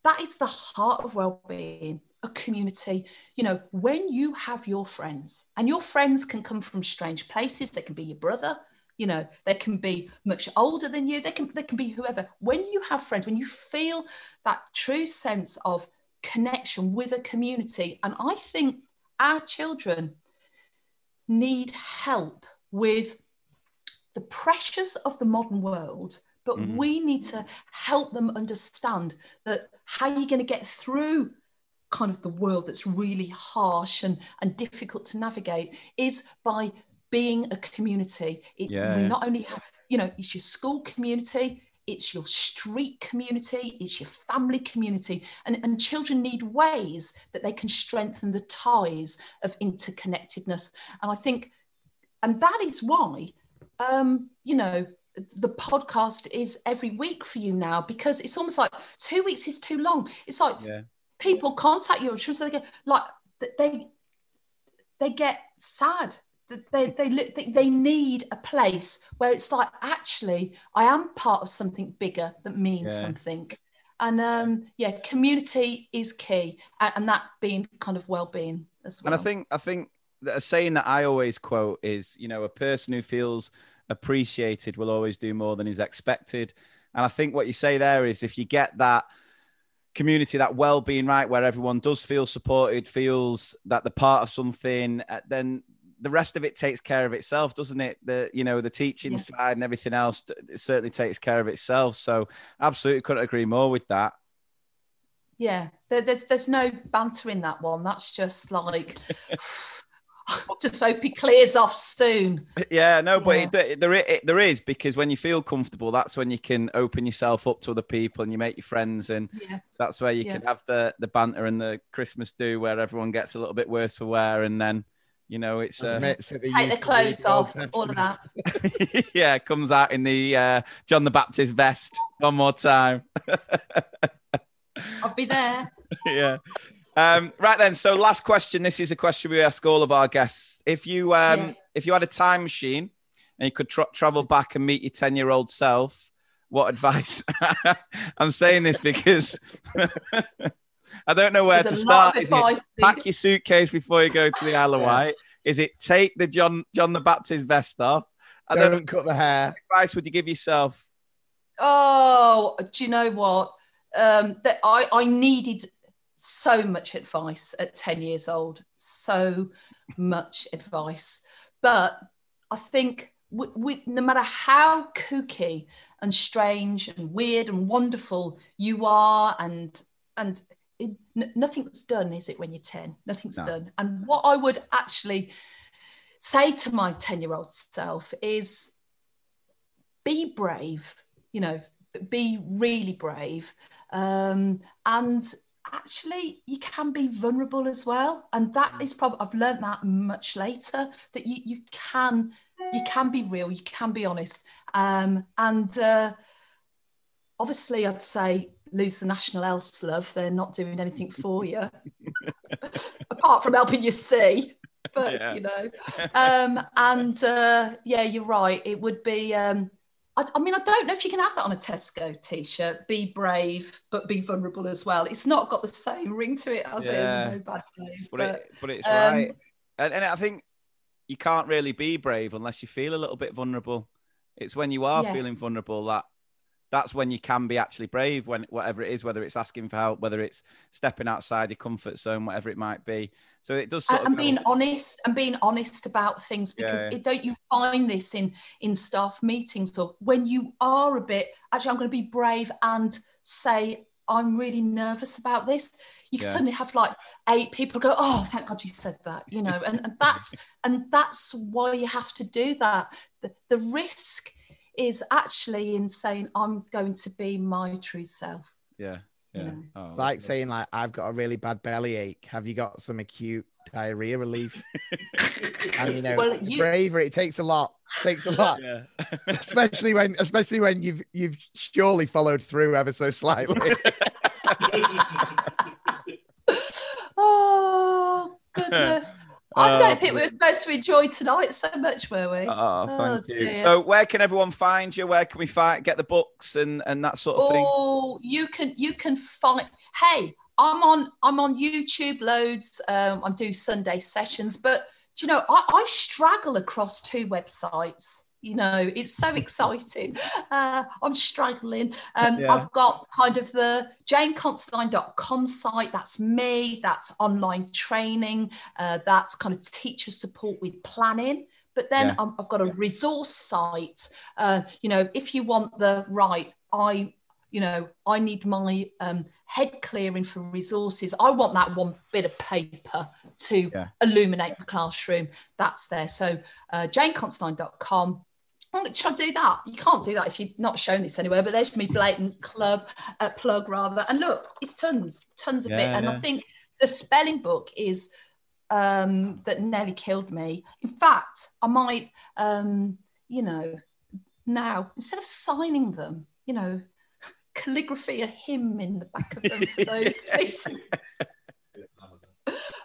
that is the heart of well-being a community you know when you have your friends and your friends can come from strange places they can be your brother you know they can be much older than you they can they can be whoever when you have friends when you feel that true sense of connection with a community and i think our children need help with the pressures of the modern world but Mhm. we need to help them understand that how you're going to get through kind of the world that's really harsh and, and difficult to navigate is by being a community. It, Yeah, we not only have, you know, it's your school community, it's your street community, it's your family community. And, and children need ways that they can strengthen the ties of interconnectedness. And I think, and that is why, um, you know, the podcast is every week for you now because it's almost like two weeks is too long. It's like Yeah. People contact you, so they get like they they get sad. That They, they look they, they need a place where it's like actually I am part of something bigger that means Yeah. something. And um yeah, community is key and that being kind of well-being as well. And I think I think a saying that I always quote is, you know, a person who feels appreciated will always do more than is expected. And I think what you say there is if you get that community, that well-being right, where everyone does feel supported, feels that they're part of something, uh, then the rest of it takes care of itself, doesn't it? The you know the teaching Yeah. side and everything else it certainly takes care of itself. So absolutely couldn't agree more with that. Yeah, there's there's no banter in that one. That's just like [LAUGHS] [LAUGHS] just hope he clears off soon. Yeah, no, but Yeah. It, it- there, it, there is because when you feel comfortable, that's when you can open yourself up to other people and you make your friends, and Yeah. that's where you Yeah. can have the the banter and the Christmas do where everyone gets a little bit worse for wear, and then you know it's uh, Admits that they Take the clothes off, all of that. [LAUGHS] yeah, comes out in the uh, John the Baptist vest one more time. [LAUGHS] I'll be there. yeah. Um, right then. So last question. This is a question we ask all of our guests. If you um, Yeah. if you had a time machine and you could tra- travel back and meet your ten year old self, what advice? [LAUGHS] I'm saying this because [LAUGHS] I don't know where There's to start. of Is it pack your suitcase before you go to the Isle of Yeah. Is it take the John John the Baptist vest off? I don't. Don't cut the hair. What advice would you give yourself? Oh, do you know what? Um, that I, I needed so much advice at 10 years old, so much advice. But I think we, we, no matter how kooky and strange and weird and wonderful you are, and and it, n- nothing's done, is it, when you're 10? Nothing's No. done. And what I would actually say to my 10 year old self is be brave, you know, be really brave. Um, and actually, you can be vulnerable as well. And that is probably, I've learned that much later that you, you can. You can be real, you can be honest. Um, and uh, obviously, I'd say lose the national else love. They're not doing anything for you, [LAUGHS] apart from helping you see. But Yeah. you know, um, and uh, yeah, you're right. It would be. Um, I, I mean, I don't know if you can have that on a Tesco T-shirt. Be brave, but be vulnerable as well. It's not got the same ring to it as it Yeah. is in No Bad Days. But, But, it, but it's um, right. And, and I think you can't really be brave unless you feel a little bit vulnerable. It's when you are feeling vulnerable that that's when you can be actually brave. When whatever it is, whether it's asking for help, whether it's stepping outside your comfort zone, whatever it might be. So it does. Sort and, of being honest and being honest about things because Yeah, yeah. It, don't you find this in in staff meetings or when you are a bit actually I'm going to be brave and say I'm really nervous about this. You can Yeah. suddenly have like eight people go, oh, thank God you said that, you know, and, and that's [LAUGHS] and that's why you have to do that. The, the risk is actually in saying I'm going to be my true self. Yeah. Yeah. Oh, like saying like I've got a really bad bellyache. Have you got some acute diarrhea relief? [LAUGHS] and you know, Well, you- bravery. It takes a lot. It takes a lot. Yeah. [LAUGHS] especially when, especially when you've you've surely followed through ever so slightly. [LAUGHS] Oh goodness. I Oh, don't uh, think we were supposed to enjoy tonight so much, were we? Ah, ah, oh, thank you. dear. So, where can everyone find you? Where can we find get the books and and that sort of thing? Oh, you can you can find. Hey, I'm on I'm on YouTube loads. Um, I do Sunday sessions, but do you know I, I straggle across two websites. You know, it's so exciting. Uh, I'm struggling. Um, Yeah. I've got kind of the janeconsidine.com site. That's me. That's online training. Uh, that's kind of teacher support with planning. But then Yeah. I'm- I've got a resource site. Uh, you know, if you want the right, I, you know, I need my um, head clearing for resources. I want that one bit of paper to Yeah. illuminate the classroom. That's there. So uh, janeconsidine.com. Should I do that? You can't do that if you're not showing this anywhere, but there's me blatant club uh, plug rather. And look, it's tons, tons of it. Yeah, And I think the spelling book is um, that nearly killed me. In fact, I might, um, you know, now instead of signing them, you know, [LAUGHS] calligraphy a hymn in the back of them for [LAUGHS] those. places. [LAUGHS]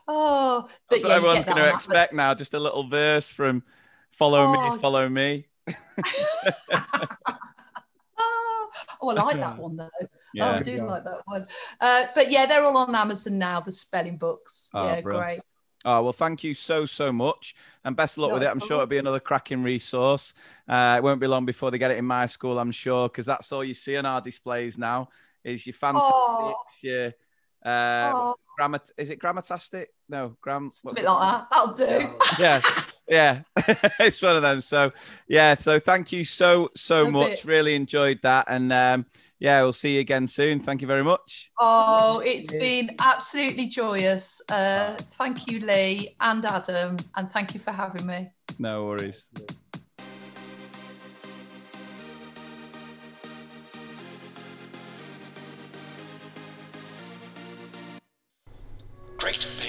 oh, but That's what yeah, you everyone's going to on that, but- expect now. Just a little verse from "Follow Oh. Me, Follow Me." [LAUGHS] Oh, I like that one though. Oh, I do like that one. Uh, but yeah, they're all on Amazon now. The spelling books. Oh, yeah, brilliant. great. Oh well, thank you so so much, and best of luck No, with it. I'm sure it'll be another cracking resource. Uh, it won't be long before they get it in my school, I'm sure, because that's all you see on our displays now is your fantastic, Oh. your uh, Oh. grammar. Is it grammatastic? No, gram. A bit like that. That'll do. yeah, [LAUGHS] yeah, [LAUGHS] it's one of them. So yeah, so thank you so so Love much. it. Really enjoyed that, and um, yeah, we'll see you again soon. Thank you very much. Oh, it's been absolutely joyous. Uh, thank you, Lee and Adam, and thank you for having me. No worries. GreatBigOwl.com.